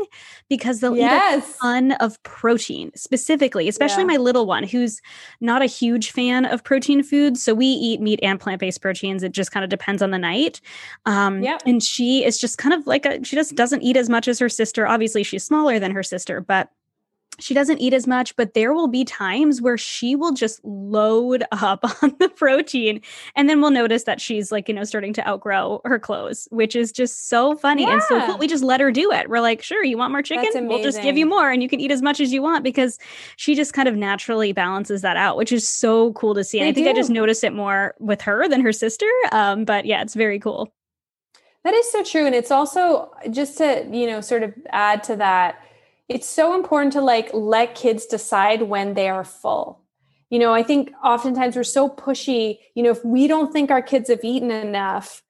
because they'll yes. eat a ton of protein, specifically, especially yeah. my little one who's not a huge fan of protein foods. So we eat meat and plant based proteins. It just kind of depends on the night. Um, yep. And she is just kind of like a, she just doesn't eat as much as her sister. Obviously, she's smaller than her sister, but she doesn't eat as much, but there will be times where she will just load <laughs> up on the protein. And then we'll notice that she's like, you know, starting to outgrow her clothes, which is just so funny. Yeah. And so cool. We just let her do it. We're like, sure, you want more chicken? We'll just give you more and you can eat as much as you want because she just kind of naturally balances that out, which is so cool to see. And I think do. I just notice it more with her than her sister. Um, but yeah, it's very cool. That is so true. And it's also just to, you know, sort of add to that it's so important to like let kids decide when they are full. You know, I think oftentimes we're so pushy, you know, if we don't think our kids have eaten enough,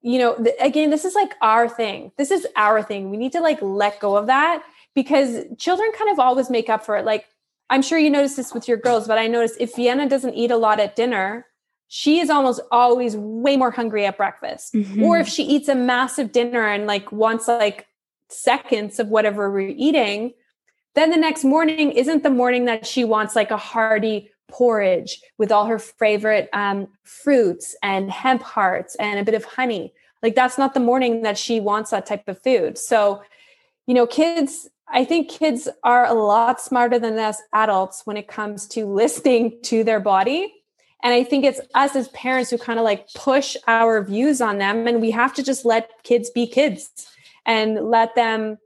you know, th- again, this is like our thing. This is our thing. We need to like let go of that because children kind of always make up for it. Like, I'm sure you notice this with your girls, but I notice if Vienna doesn't eat a lot at dinner, she is almost always way more hungry at breakfast. Mm-hmm. Or if she eats a massive dinner and like wants like seconds of whatever we're eating, then the next morning isn't the morning that she wants like a hearty porridge with all her favorite um, fruits and hemp hearts and a bit of honey. Like that's not the morning that she wants that type of food. So, you know, kids, I think kids are a lot smarter than us adults when it comes to listening to their body. And I think it's us as parents who kind of like push our views on them. And we have to just let kids be kids and let them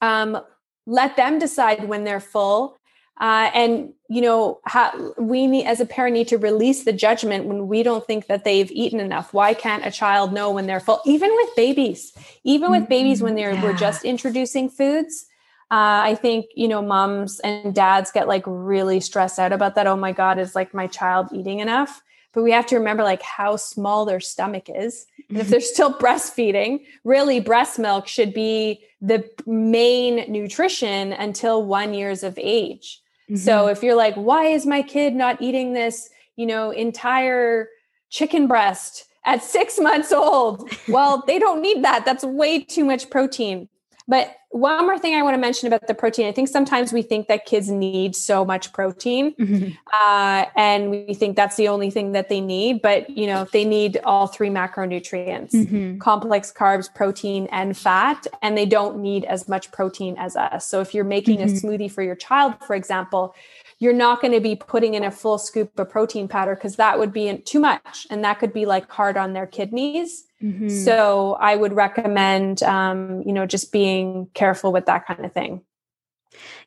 um, let them decide when they're full. Uh, and you know ha- we need as a parent need to release the judgment when we don't think that they've eaten enough. Why can't a child know when they're full? Even with babies. Even with babies when they're yeah. we're just introducing foods uh, i think you know moms and dads get like really stressed out about that oh my god is like my child eating enough but we have to remember like how small their stomach is. And if they're still <laughs> breastfeeding, really breast milk should be the main nutrition until one years of age. Mm-hmm. So if you're like, why is my kid not eating this, you know, entire chicken breast at six months old? <laughs> Well, they don't need that. That's way too much protein. But one more thing I want to mention about the protein. I think sometimes we think that kids need so much protein, mm-hmm. uh, and we think that's the only thing that they need. But you know, they need all three macronutrients: mm-hmm. complex carbs, protein, and fat. And they don't need as much protein as us. So if you're making mm-hmm. a smoothie for your child, for example, you're not going to be putting in a full scoop of protein powder because that would be too much and that could be like hard on their kidneys. Mm-hmm. So I would recommend, um, you know, just being careful with that kind of thing.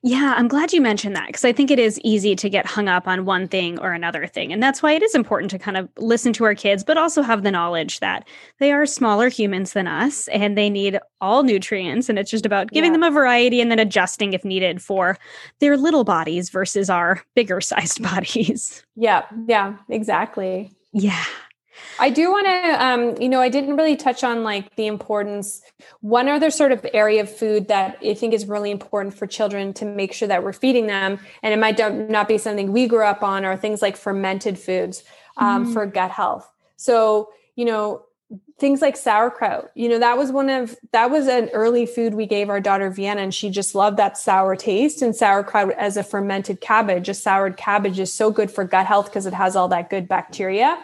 Yeah, I'm glad you mentioned that because I think it is easy to get hung up on one thing or another thing. And that's why it is important to kind of listen to our kids, but also have the knowledge that they are smaller humans than us and they need all nutrients. And it's just about giving yeah. them a variety and then adjusting if needed for their little bodies versus our bigger <laughs> sized bodies. Yeah, yeah, exactly. Yeah. I do want to, um, you know, I didn't really touch on like the importance. One other sort of area of food that I think is really important for children to make sure that we're feeding them, and it might not be something we grew up on, are things like fermented foods um, mm. for gut health. So, you know, things like sauerkraut you know that was one of that was an early food we gave our daughter vienna and she just loved that sour taste and sauerkraut as a fermented cabbage a soured cabbage is so good for gut health because it has all that good bacteria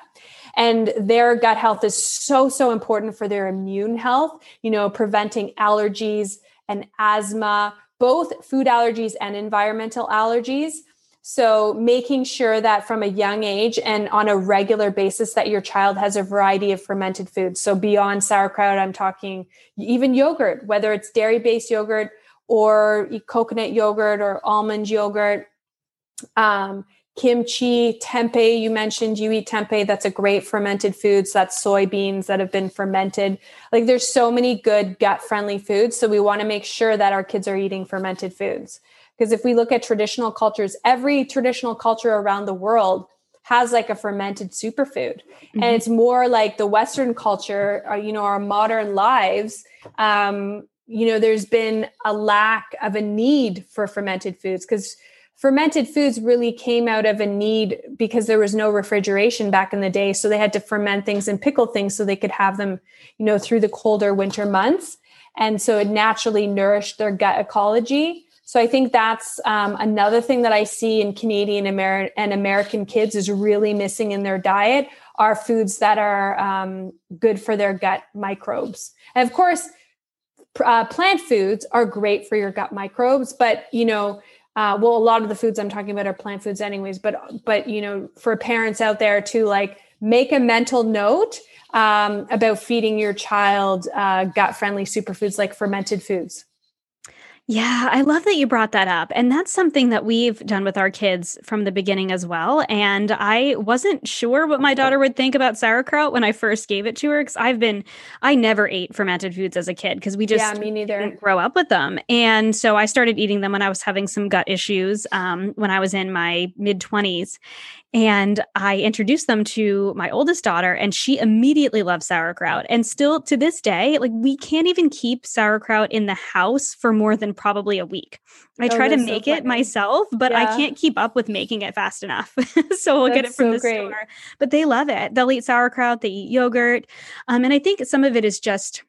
and their gut health is so so important for their immune health you know preventing allergies and asthma both food allergies and environmental allergies. So making sure that from a young age and on a regular basis that your child has a variety of fermented foods. So beyond sauerkraut i'm talking even yogurt whether it's dairy based yogurt or coconut yogurt or almond yogurt. Um, kimchi, tempeh. You mentioned you eat tempeh. That's a great fermented food. So that's soybeans that have been fermented. Like there's so many good gut friendly foods. So we want to make sure that our kids are eating fermented foods. Because if we look at traditional cultures, every traditional culture around the world has like a fermented superfood. Mm-hmm. And it's more like the Western culture, uh, you know, our modern lives. Um, you know, there's been a lack of a need for fermented foods because fermented foods really came out of a need because there was no refrigeration back in the day. So they had to ferment things and pickle things so they could have them you know through the colder winter months. And so it naturally nourished their gut ecology. So i think that's um, another thing that i see in canadian and american kids is really missing in their diet are foods that are um, good for their gut microbes. And of course uh, plant foods are great for your gut microbes but you know uh, well a lot of the foods i'm talking about are plant foods anyways but but you know for parents out there to like make a mental note um, about feeding your child uh, gut friendly superfoods like fermented foods yeah, I love that you brought that up. And that's something that we've done with our kids from the beginning as well. And I wasn't sure what my daughter would think about sauerkraut when I first gave it to her because I've been, I never ate fermented foods as a kid because we just yeah, me neither. didn't grow up with them. And so I started eating them when I was having some gut issues um, when I was in my mid 20s. And I introduced them to my oldest daughter, and she immediately loved sauerkraut. And still to this day, like we can't even keep sauerkraut in the house for more than probably a week. I oh, try to make so it myself, but yeah. I can't keep up with making it fast enough. <laughs> so we'll that's get it from so the great. store. But they love it. They'll eat sauerkraut, they eat yogurt. Um, and I think some of it is just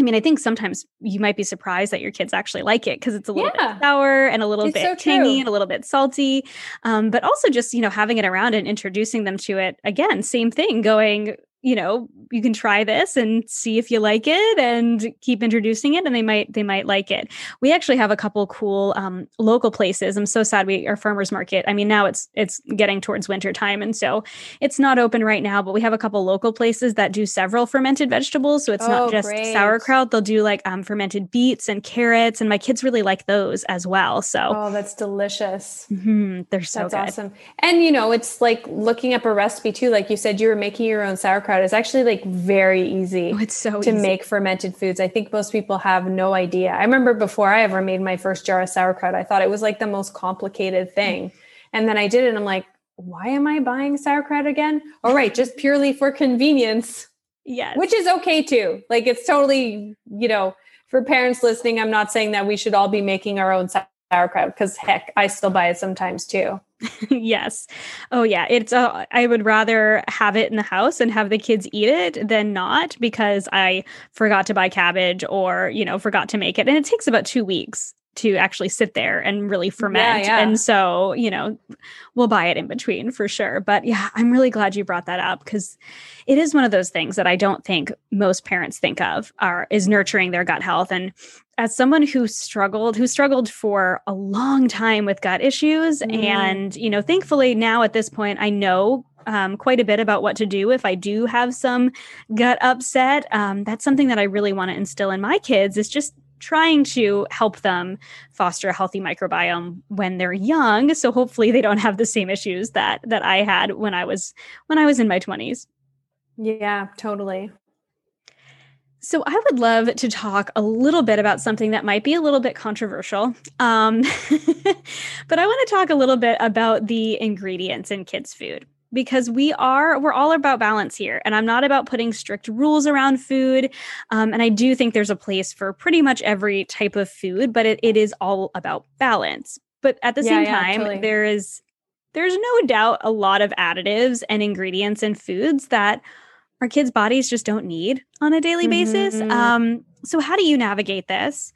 I mean, I think sometimes you might be surprised that your kids actually like it because it's a little yeah. bit sour and a little it's bit so tangy and a little bit salty. Um, but also just, you know, having it around and introducing them to it again, same thing, going, you know you can try this and see if you like it and keep introducing it and they might they might like it. We actually have a couple cool um, local places. I'm so sad we our farmers market i mean now it's it's getting towards winter time and so it's not open right now but we have a couple local places that do several fermented vegetables. So it's oh, not just great. sauerkraut. They'll do like um, fermented beets and carrots and my kids really like those as well. So oh that's delicious. Mm-hmm. they're so that's good. awesome. And you know it's like looking up a recipe too like you said you were making your own sauerkraut sauerkraut is actually like very easy oh, it's so to easy. make fermented foods. I think most people have no idea. I remember before I ever made my first jar of sauerkraut, I thought it was like the most complicated thing. And then I did it and I'm like, why am I buying sauerkraut again? All right, just purely for convenience. Yes. Which is okay too. Like it's totally, you know, for parents listening, I'm not saying that we should all be making our own sauerkraut because heck, I still buy it sometimes too. <laughs> yes. Oh yeah, it's uh, I would rather have it in the house and have the kids eat it than not because I forgot to buy cabbage or, you know, forgot to make it and it takes about 2 weeks to actually sit there and really ferment. Yeah, yeah. And so, you know, we'll buy it in between for sure. But yeah, I'm really glad you brought that up because it is one of those things that I don't think most parents think of are is nurturing their gut health. And as someone who struggled, who struggled for a long time with gut issues, mm. and you know, thankfully now at this point, I know um, quite a bit about what to do if I do have some gut upset. Um, that's something that I really want to instill in my kids is just trying to help them foster a healthy microbiome when they're young so hopefully they don't have the same issues that that I had when I was when I was in my 20s. Yeah, totally. So, I would love to talk a little bit about something that might be a little bit controversial. Um, <laughs> but I want to talk a little bit about the ingredients in kids' food because we are we're all about balance here and i'm not about putting strict rules around food um, and i do think there's a place for pretty much every type of food but it, it is all about balance but at the yeah, same yeah, time totally. there is there's no doubt a lot of additives and ingredients in foods that our kids bodies just don't need on a daily mm-hmm. basis um, so how do you navigate this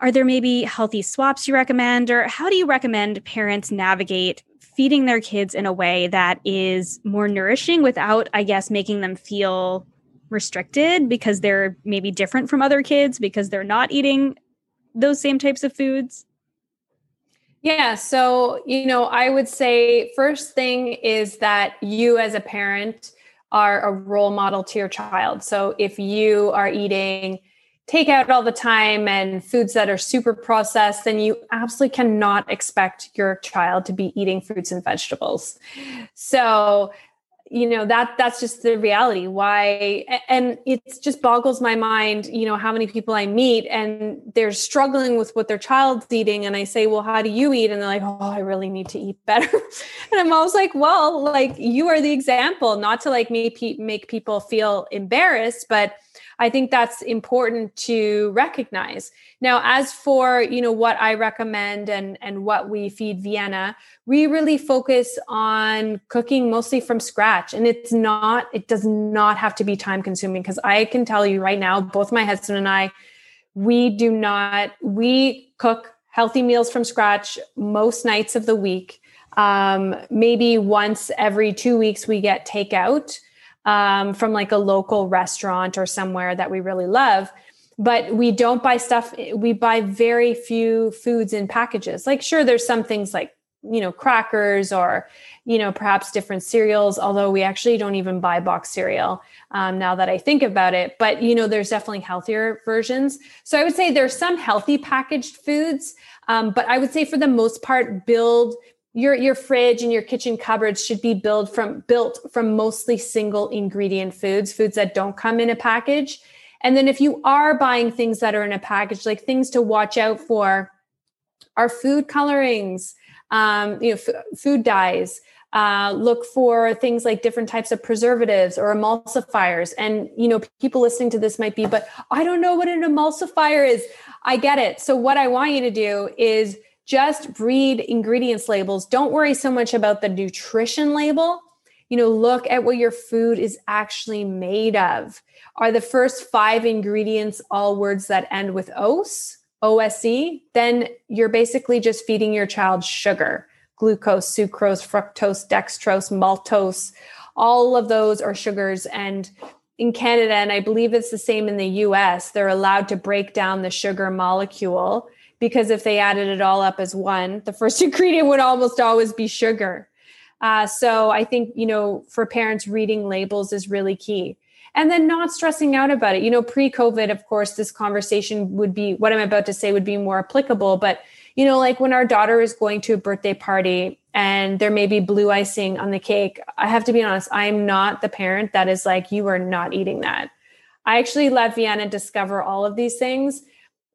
are there maybe healthy swaps you recommend or how do you recommend parents navigate feeding their kids in a way that is more nourishing without, I guess, making them feel restricted because they're maybe different from other kids because they're not eating those same types of foods? Yeah. So, you know, I would say first thing is that you as a parent are a role model to your child. So if you are eating takeout all the time and foods that are super processed, then you absolutely cannot expect your child to be eating fruits and vegetables. So, you know that that's just the reality. Why and it just boggles my mind you know how many people i meet and they're struggling with what their child's eating and i say well how do you eat? And they're like oh i really need to eat better. <laughs> And i'm always like well like you are the example not to like make, make people feel embarrassed but I think that's important to recognize. Now, as for you know what I recommend and and what we feed Vienna, we really focus on cooking mostly from scratch, and it's not it does not have to be time consuming because I can tell you right now, both my husband and I, we do not we cook healthy meals from scratch most nights of the week. Um, maybe once every two weeks we get takeout um, from like a local restaurant or somewhere that we really love but we don't buy stuff we buy very few foods in packages. Like sure there's some things like you know crackers or you know perhaps different cereals although we actually don't even buy box cereal um, now that i think about it but you know there's definitely healthier versions. So i would say there's some healthy packaged foods um, but i would say for the most part build your your fridge and your kitchen cupboards should be built from built from mostly single ingredient foods foods that don't come in a package. And then if you are buying things that are in a package like things to watch out for are food colorings um, you know f- food dyes uh, look for things like different types of preservatives or emulsifiers. And you know people listening to this might be but i don't know what an emulsifier is. I get it. So what i want you to do is just read ingredients labels. Don't worry so much about the nutrition label. You know, look at what your food is actually made of. Are the first five ingredients all words that end with os, OSE? Then you're basically just feeding your child sugar, glucose, sucrose, fructose, dextrose, maltose. All of those are sugars. And in Canada, and I believe it's the same in the US, they're allowed to break down the sugar molecule because if they added it all up as one, the first <laughs> ingredient would almost always be sugar. Uh, so I think, you know, for parents, reading labels is really key. And then not stressing out about it. You know, pre COVID, of course, this conversation would be what I'm about to say would be more applicable. But, you know, like when our daughter is going to a birthday party and there may be blue icing on the cake, I have to be honest, I'm not the parent that is like, you are not eating that. I actually let Vienna discover all of these things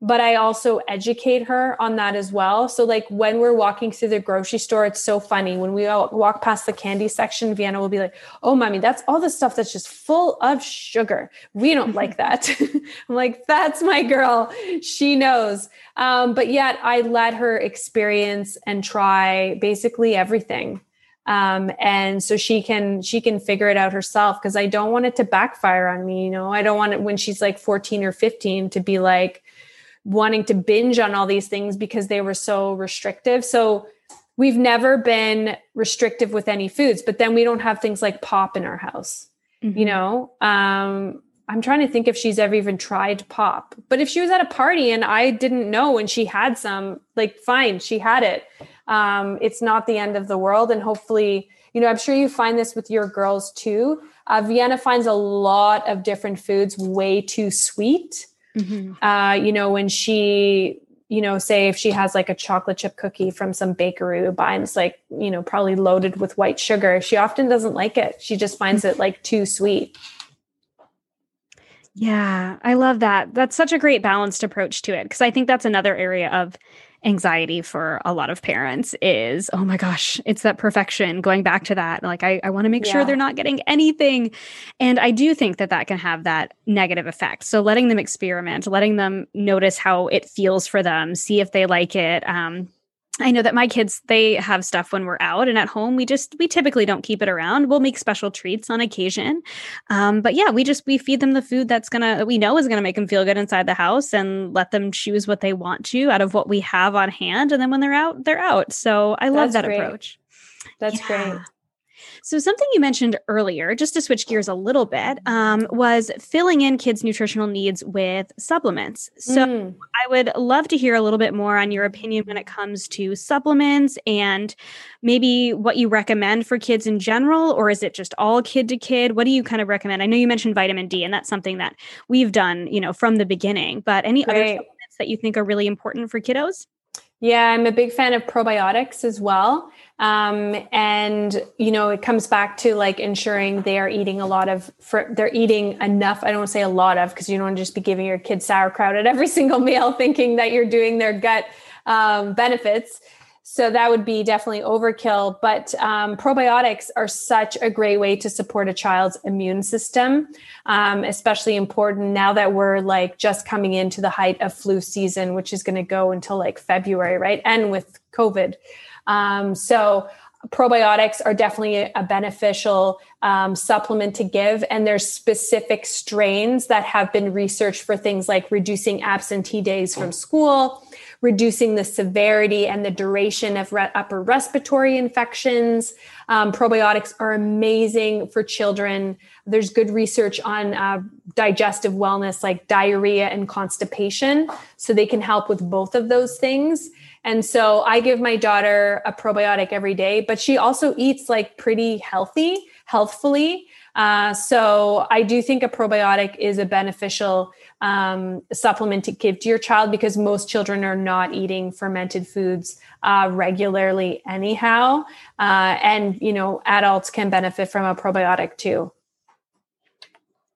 but I also educate her on that as well. So, like when we're walking through the grocery store, it's so funny. When we walk past the candy section, Vienna will be like, Oh, mommy, that's all the stuff that's just full of sugar. We don't like <laughs> that. <laughs> I'm like, That's my girl. She knows. Um, but yet, I let her experience and try basically everything. Um, and so she can she can figure it out herself because I don't want it to backfire on me. You know, I don't want it when she's like 14 or 15 to be like, wanting to binge on all these things because they were so restrictive. So we've never been restrictive with any foods, but then we don't have things like pop in our house. Mm-hmm. You know, um, I'm trying to think if she's ever even tried pop. But if she was at a party and I didn't know and she had some, like fine, she had it. Um, it's not the end of the world. And hopefully, you know, I'm sure you find this with your girls too. Uh, Vienna finds a lot of different foods way too sweet. Mm-hmm. Uh, you know, when she you know, say if she has like a chocolate chip cookie from some bakery and it's like, you know, probably loaded with white sugar, she often doesn't like it. She just finds it like too sweet. Yeah, I love that. That's such a great balanced approach to it because I think that's another area of anxiety for a lot of parents is oh my gosh it's that perfection going back to that like i, I want to make yeah. sure they're not getting anything and i do think that that can have that negative effect so letting them experiment letting them notice how it feels for them see if they like it um, I know that my kids they have stuff when we're out and at home we just we typically don't keep it around. We'll make special treats on occasion, um, but yeah, we just we feed them the food that's gonna we know is gonna make them feel good inside the house and let them choose what they want to out of what we have on hand. And then when they're out, they're out. So I love that's that great. approach. That's yeah. great. So, something you mentioned earlier, just to switch gears a little bit, um, was filling in kids' nutritional needs with supplements. So, mm. I would love to hear a little bit more on your opinion when it comes to supplements and maybe what you recommend for kids in general, or is it just all kid to kid? What do you kind of recommend? I know you mentioned vitamin D, and that's something that we've done, you know, from the beginning, but any other supplements that you think are really important for kiddos? Yeah, I'm a big fan of probiotics as well. Um, and you know, it comes back to like ensuring they are eating a lot of, for, they're eating enough. I don't say a lot of, because you don't want to just be giving your kids sauerkraut at every <laughs> single meal, thinking that you're doing their gut um, benefits. So that would be definitely overkill. But um, probiotics are such a great way to support a child's immune system, um, especially important now that we're like just coming into the height of flu season, which is going to go until like February, right? And with COVID. Um, so probiotics are definitely a beneficial um, supplement to give and there's specific strains that have been researched for things like reducing absentee days from school reducing the severity and the duration of re- upper respiratory infections. Um, probiotics are amazing for children. There's good research on uh, digestive wellness, like diarrhea and constipation. So they can help with both of those things. And so I give my daughter a probiotic every day, but she also eats like pretty healthy, healthfully. Uh, so I do think a probiotic is a beneficial um, supplement to give to your child because most children are not eating fermented foods uh, regularly anyhow. Uh, and you know adults can benefit from a probiotic too.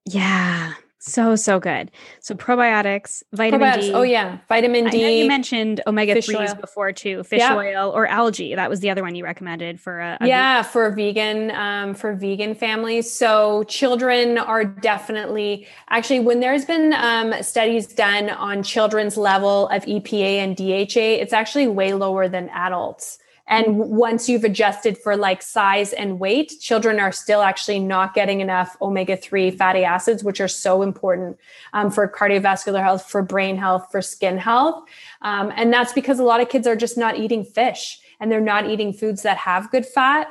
Yeah so so good. So probiotics, vitamin probiotics. D. Oh yeah, vitamin D. you mentioned omega threes before too, fish yeah. oil or algae. That was the other one you recommended for a, a yeah vegan. for vegan um, for vegan families. So children are definitely actually when there's been um, studies done on children's level of EPA and DHA, it's actually way lower than adults. And once you've adjusted for like size and weight, children are still actually not getting enough omega 3 fatty acids, which are so important um, for cardiovascular health, for brain health, for skin health. Um, and that's because a lot of kids are just not eating fish and they're not eating foods that have good fat.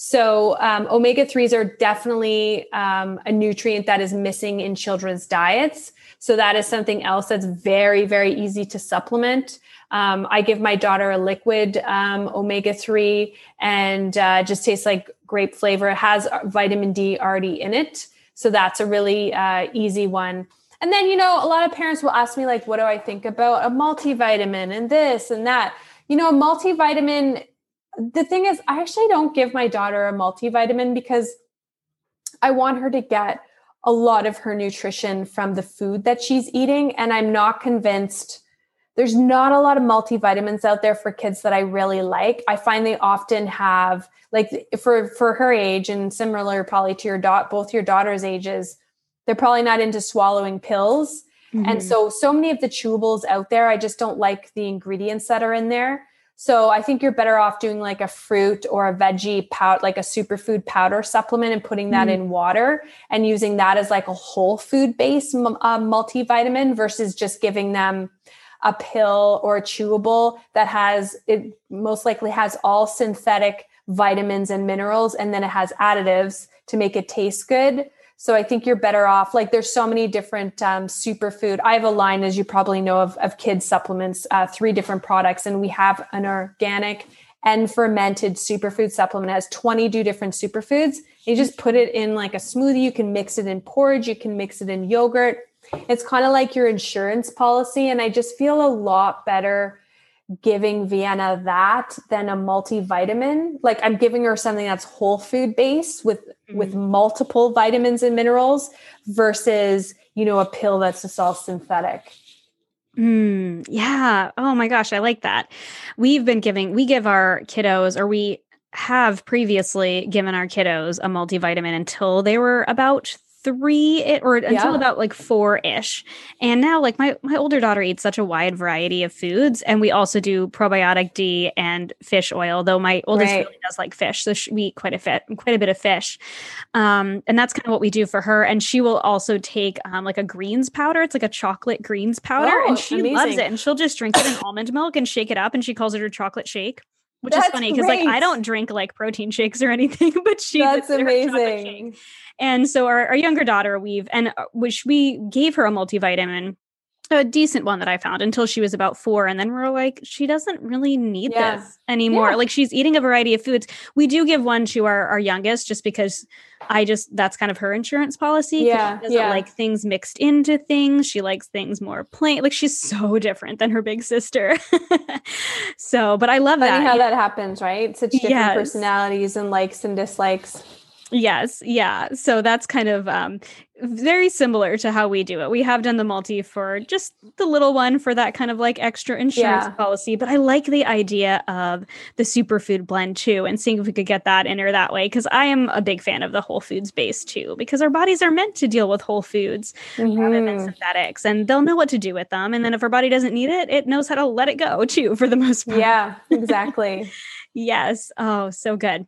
So, um, omega 3s are definitely um, a nutrient that is missing in children's diets. So, that is something else that's very, very easy to supplement. Um, I give my daughter a liquid um, omega 3 and uh, just tastes like grape flavor. It has vitamin D already in it. So that's a really uh, easy one. And then, you know, a lot of parents will ask me, like, what do I think about a multivitamin and this and that? You know, a multivitamin, the thing is, I actually don't give my daughter a multivitamin because I want her to get a lot of her nutrition from the food that she's eating. And I'm not convinced there's not a lot of multivitamins out there for kids that I really like. I find they often have like for for her age and similar probably to your dot both your daughter's ages, they're probably not into swallowing pills. Mm-hmm. And so so many of the chewables out there, I just don't like the ingredients that are in there. So I think you're better off doing like a fruit or a veggie powder, like a superfood powder supplement and putting that mm-hmm. in water and using that as like a whole food based uh, multivitamin versus just giving them a pill or a chewable that has it most likely has all synthetic vitamins and minerals and then it has additives to make it taste good so I think you're better off. Like there's so many different um, superfood. I have a line, as you probably know, of, of kids supplements, uh, three different products, and we have an organic and fermented superfood supplement. It has 22 different superfoods. You just put it in like a smoothie. You can mix it in porridge. You can mix it in yogurt. It's kind of like your insurance policy. And I just feel a lot better giving Vienna that than a multivitamin. Like I'm giving her something that's whole food based with mm-hmm. with multiple vitamins and minerals versus, you know, a pill that's just all synthetic. Mm, yeah. Oh my gosh, I like that. We've been giving we give our kiddos or we have previously given our kiddos a multivitamin until they were about three or until yeah. about like four ish. And now, like my my older daughter eats such a wide variety of foods, and we also do probiotic D and fish oil. Though my oldest right. really does like fish, so she, we eat quite a fit, quite a bit of fish. Um, and that's kind of what we do for her. And she will also take um, like a greens powder. It's like a chocolate greens powder, oh, and she amazing. loves it. And she'll just drink it in almond milk and shake it up, and she calls it her chocolate shake which That's is funny because like I don't drink like protein shakes or <laughs> anything, but she That's amazing. And so our, our younger daughter, we've and uh, which we gave her a multivitamin a decent one that I found until she was about four. And then we're like, she doesn't really need yeah. this anymore. Yeah. Like she's eating a variety of foods. We do give one to our, our youngest just because I just, that's kind of her insurance policy. Yeah. She doesn't yeah. like things mixed into things. She likes things more plain. Like she's so <laughs> different than her big sister. <laughs> so, but I love Funny that. how that happens, right? Such different yes. personalities and likes and dislikes. Yes, yeah. So that's kind of um, very similar to how we do it. We have done the multi for just the little one for that kind of like extra insurance yeah. policy, but I like the idea of the superfood blend too and seeing if we could get that in her that way because I am a big fan of the whole foods base too because our bodies are meant to deal with whole foods mm-hmm. rather than mm-hmm. synthetics and they'll know what to do with them and then if our body doesn't need it, it knows how to let it go <laughs> too for the most part. Yeah, exactly. <laughs> yes. Oh, so good.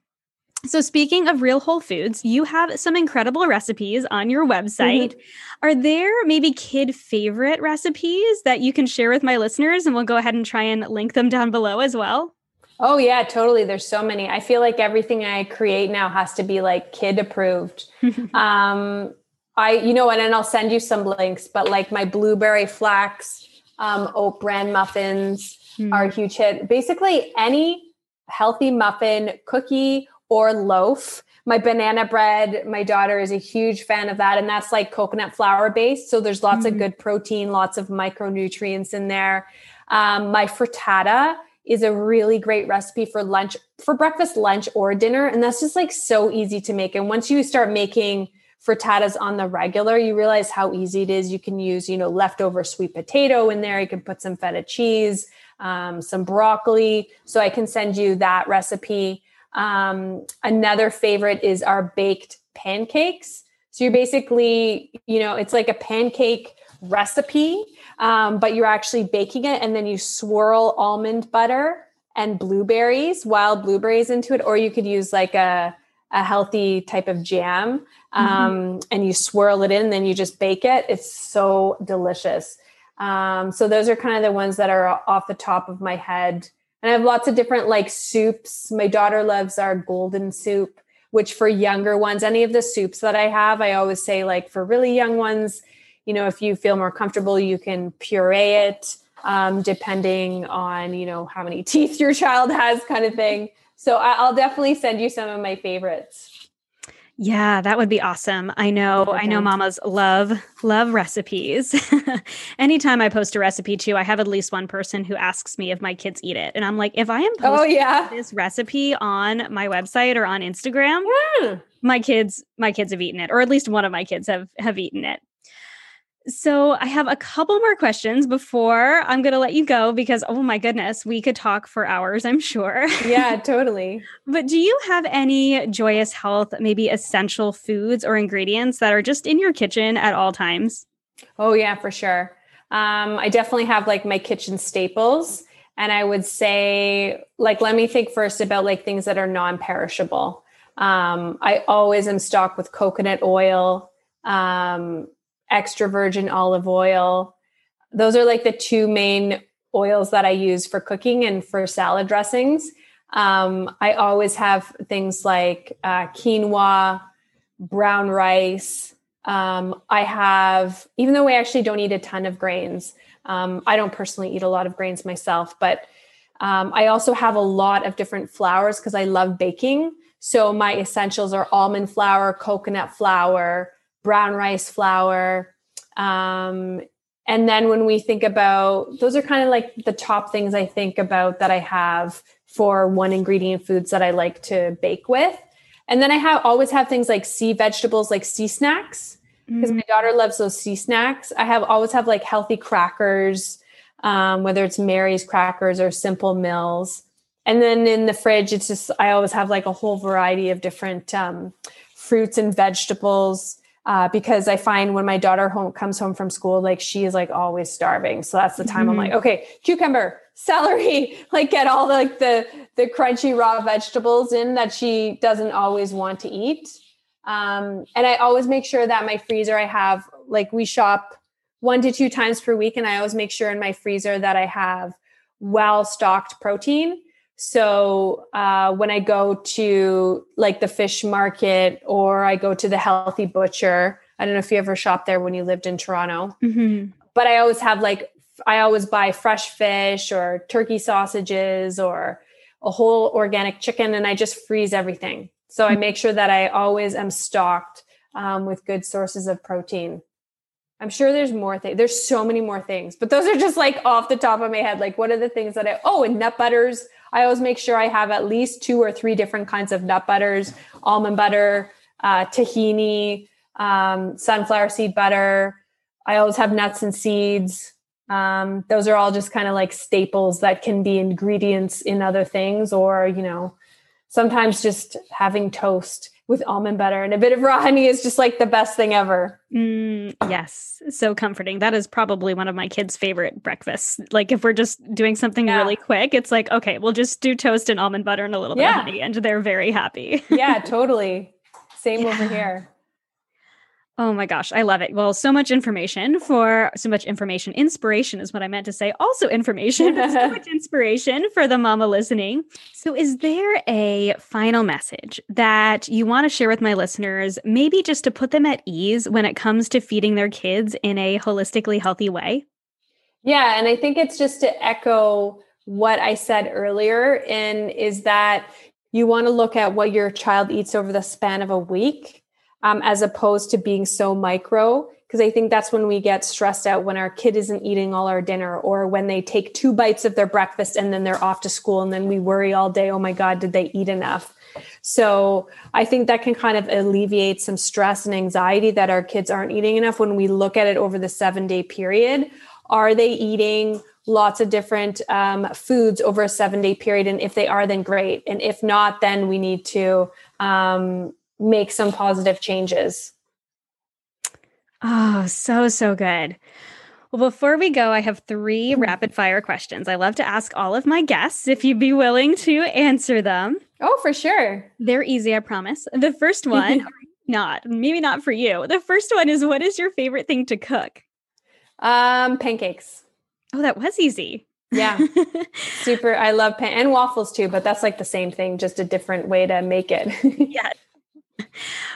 So, speaking of real whole foods, you have some incredible recipes on your website. Mm-hmm. Are there maybe kid favorite recipes that you can share with my listeners? And we'll go ahead and try and link them down below as well. Oh, yeah, totally. There's so many. I feel like everything I create now has to be like kid approved. <laughs> um, I, you know, and then I'll send you some links, but like my blueberry flax, um, oat bran muffins mm. are a huge hit. Basically, any healthy muffin, cookie, or loaf. My banana bread, my daughter is a huge fan of that. And that's like coconut flour based. So there's lots mm-hmm. of good protein, lots of micronutrients in there. Um, my frittata is a really great recipe for lunch, for breakfast, lunch, or dinner. And that's just like so easy to make. And once you start making frittatas on the regular, you realize how easy it is. You can use, you know, leftover sweet potato in there. You can put some feta cheese, um, some broccoli. So I can send you that recipe. Um, another favorite is our baked pancakes. So you're basically, you know, it's like a pancake recipe, um, but you're actually baking it and then you swirl almond butter and blueberries, wild blueberries into it, or you could use like a, a healthy type of jam mm-hmm. um, mm-hmm. and you swirl it in, then you just bake it. It's so delicious. Um, so those are kind of the ones that are off the top of my head and I have lots of different like soups. My daughter loves our golden soup, which for younger ones, any of the soups that I have, I always say like for really young ones, you know, if you feel more comfortable, you can puree it, um, depending on, you know, how many <laughs> teeth your child has kind of thing. So I'll definitely send you some of my favorites. Yeah, that would be awesome. I know, okay. I know mamas love, love recipes. <laughs> Anytime I post a recipe too, I have at least one person who asks me if my kids eat it. And I'm like, if I am oh, posting oh, yeah. this recipe on my website or on Instagram, yeah. my kids, my kids have eaten it, or at least one of my kids have have eaten it. So I have a couple more questions before I'm going to let you go because oh my goodness, we could talk for hours, I'm sure. Yeah, <laughs> totally. but do you have any joyous health, maybe essential foods or ingredients that are just in your kitchen at all times? Oh yeah, for sure. Um, I definitely have like my kitchen staples. And I would say, like, let me think first about like things that are non-perishable. Um, I always am stocked with coconut oil. Um, extra virgin olive oil. Those are like the two main oils that I use for cooking and for salad dressings. Um, I always have things like uh, quinoa, brown rice. Um, I have, even though I actually don't eat a ton of grains, um, I don't personally eat a lot of grains myself, but um, I also have a lot of different flours because I love baking. So my essentials are almond flour, coconut flour, brown rice flour. Um, and then when we think about those are kind of like the top things I think about that I have for one ingredient foods that I like to bake with. And then I have always have things like sea vegetables, like sea snacks, because mm. my daughter loves those sea snacks. I have always have like healthy crackers, um, whether it's Mary's crackers or Simple Mills. And then in the fridge, it's just I always have like a whole variety of different um, fruits and vegetables uh, because I find when my daughter home comes home from school, like she is like always starving. So that's the time mm-hmm. I'm like, okay, cucumber, <laughs> celery, like get all the, like the the crunchy raw vegetables in that she doesn't always want to eat. Um, and I always make sure that my freezer I have like we shop one to two times per week, and I always make sure in my freezer that I have well stocked protein so uh, when I go to like the fish market or I go to the healthy butcher, I don't know if you ever shopped there when you lived in Toronto, mm-hmm. but I always have like, I always buy fresh fish or turkey sausages or a whole organic chicken and I just freeze everything. So I make sure that I always am stocked um, with good sources of protein. I'm sure there's more things. There's so many more things, but those are just like off the top of my head. Like, what are the things that I, oh, and nut butters. I always make sure I have at least two or three different kinds of nut butters, almond butter, uh, tahini, um, sunflower seed butter. I always have nuts and seeds. Um, those are all just kind of like staples that can be ingredients in other things, or, you know, sometimes just having toast with almond butter and a bit of raw honey is just like the best thing ever. Mm, yes, so comforting. That is probably one of my kids' favorite breakfasts. Like if we're just doing something yeah. really quick, it's like, okay, we'll just do toast and almond butter and a little bit yeah. of honey, and they're very happy. yeah, <laughs> totally. Same yeah. over here. Oh my gosh, I love it. Well, so much information for so much information. Inspiration is what I meant to say. Also, information, <laughs> so <laughs> much inspiration for the mama listening. So, is there a final message that you want to share with my listeners, maybe just to put them at ease when it comes to feeding their kids in a holistically healthy way? Yeah. And I think it's just to echo what I said earlier, and is that you want to look at what your child eats over the span of a week um, as opposed to being so micro. Because I think that's when we get stressed out when our kid isn't eating all our dinner or when they take two bites of their breakfast and then they're off to school and then we worry all day, oh my God, did they eat enough? So I think that can kind of alleviate some stress and anxiety that our kids aren't eating enough when we look at it over the seven day period. Are they eating lots of different um, foods over a seven day period? And if they are, then great. And if not, then we need to um, make some positive changes. Oh, so, so good. Well, before we go, I have three hmm. rapid fire questions. I love to ask all of my guests if you'd be willing to answer them. Oh, for sure. They're easy, I promise. The first <laughs> one, not, maybe not for you. The first one is what is your favorite thing to cook? Um, pancakes. Oh, that was easy. Yeah. <laughs> Super. I love pan and waffles too, but that's like the same thing, just a different way to make it. <laughs> yeah,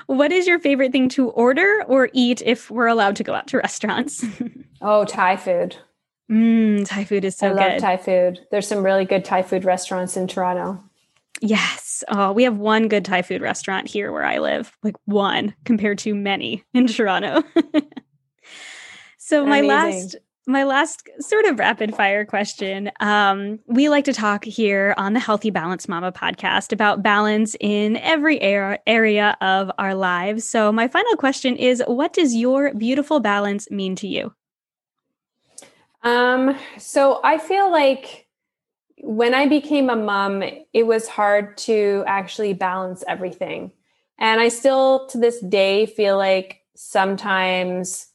what is your favorite thing to order or eat if we're allowed to go out to restaurants? <laughs> oh, Thai food. Mm, Thai food is so I good. love Thai food. There's some really good Thai food restaurants in Toronto. Yes. Oh, we have one good Thai food restaurant here where I live, like one compared to many in Toronto. <laughs> so, Amazing. my last my last sort of rapid fire question. Um, we like to talk here on the Healthy Balance Mama podcast about balance in every area of our lives. So, my final question is What does your beautiful balance mean to you? Um, so, I feel like when I became a mom, it was hard to actually balance everything. And I still to this day feel like sometimes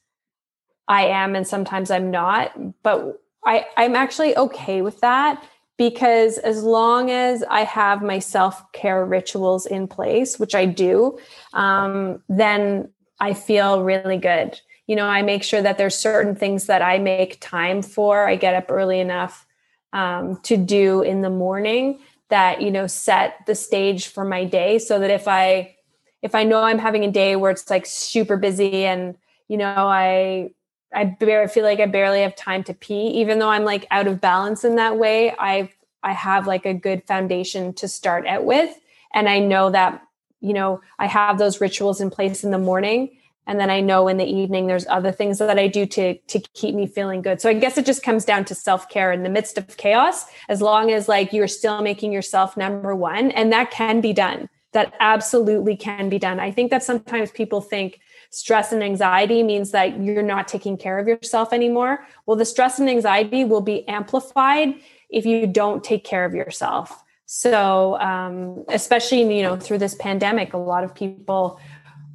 I am and sometimes I'm not. But I, I'm actually okay with that because as long as I have my self care rituals in place, which I do, um, then I feel really good. You know, I make sure that there's certain things that I make time for. I get up early enough um, to do in the morning that you know set the stage for my day so that if i if i know i'm having a day where it's like super busy and you know i i feel like i barely have time to pee. Even though i'm like out of balance in that way i i have like a good foundation to start out with. And i know that you know i have those rituals in place in the morning. And then i know in the evening there's other things that i do to to keep me feeling good. So i guess it just comes down to self-care in the midst of chaos as long as like you're still making yourself number one. And that can be done. That absolutely can be done. I think that sometimes people think stress and anxiety means that you're not taking care of yourself anymore well the stress and anxiety will be amplified if you don't take care of yourself so um, especially you know through this pandemic a lot of people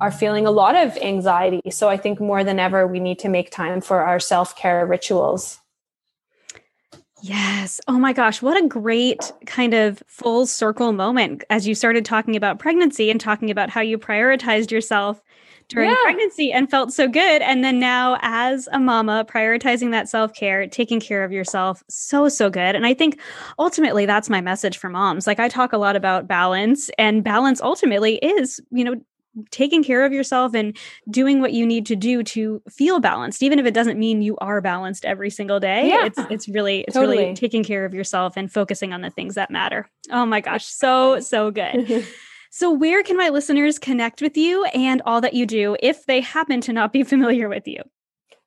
are feeling a lot of anxiety. So I think more than ever, we need to make time for our self care rituals. Yes. Oh my gosh. What a great kind of full circle moment as you started talking about pregnancy and talking about how you prioritized yourself during yeah. pregnancy and felt so good. And then now, as a mama, prioritizing that self care, taking care of yourself, so, so good. And I think ultimately that's my message for moms. Like I talk a lot about balance, and balance ultimately is, you know, taking care of yourself and doing what you need to do to feel balanced even if it doesn't mean you are balanced every single day yeah. it's it's really it's totally. really taking care of yourself and focusing on the things that matter oh my gosh so so good <laughs> so where can my listeners connect with you and all that you do if they happen to not be familiar with you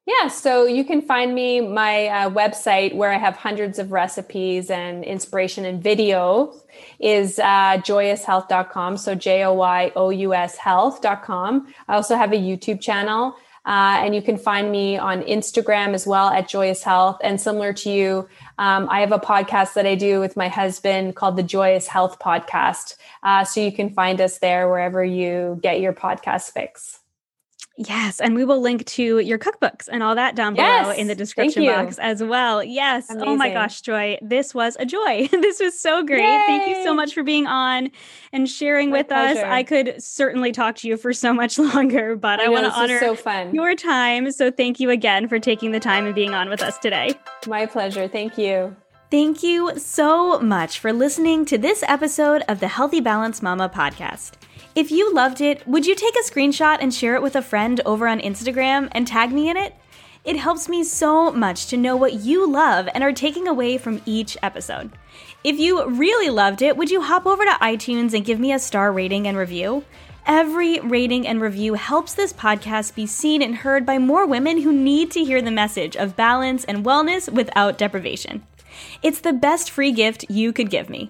yeah, so you can find me my uh, website where I have hundreds of recipes and inspiration and videos is uh, joyoushealth.com. So J O Y O U S health.com. I also have a YouTube channel. Uh, and you can find me on Instagram as well at Joyous Health. And similar to you, um, I have a podcast that I do with my husband called the Joyous Health Podcast. Uh, so you can find us there wherever you get your podcast fix. Yes, and we will link to your cookbooks and all that down yes, below in the description box as well. Yes. Amazing. Oh my gosh, Joy, this was a joy. <laughs> this was so great. Yay. Thank you so much for being on and sharing my with pleasure. us. I could certainly talk to you for so much <laughs> longer, but I, I want to honor so fun. your time. So thank you again for taking the time and being on with us today. My pleasure. Thank you. Thank you so much for listening to this episode of the Healthy Balance Mama podcast. If you loved it, would you take a screenshot and share it with a friend over on Instagram and tag me in it? It helps me so much to know what you love and are taking away from each episode. If you really loved it, would you hop over to iTunes and give me a star rating and review? Every rating and review helps this podcast be seen and heard by more women who need to hear the message of balance and wellness without deprivation. It's the best free gift you could give me.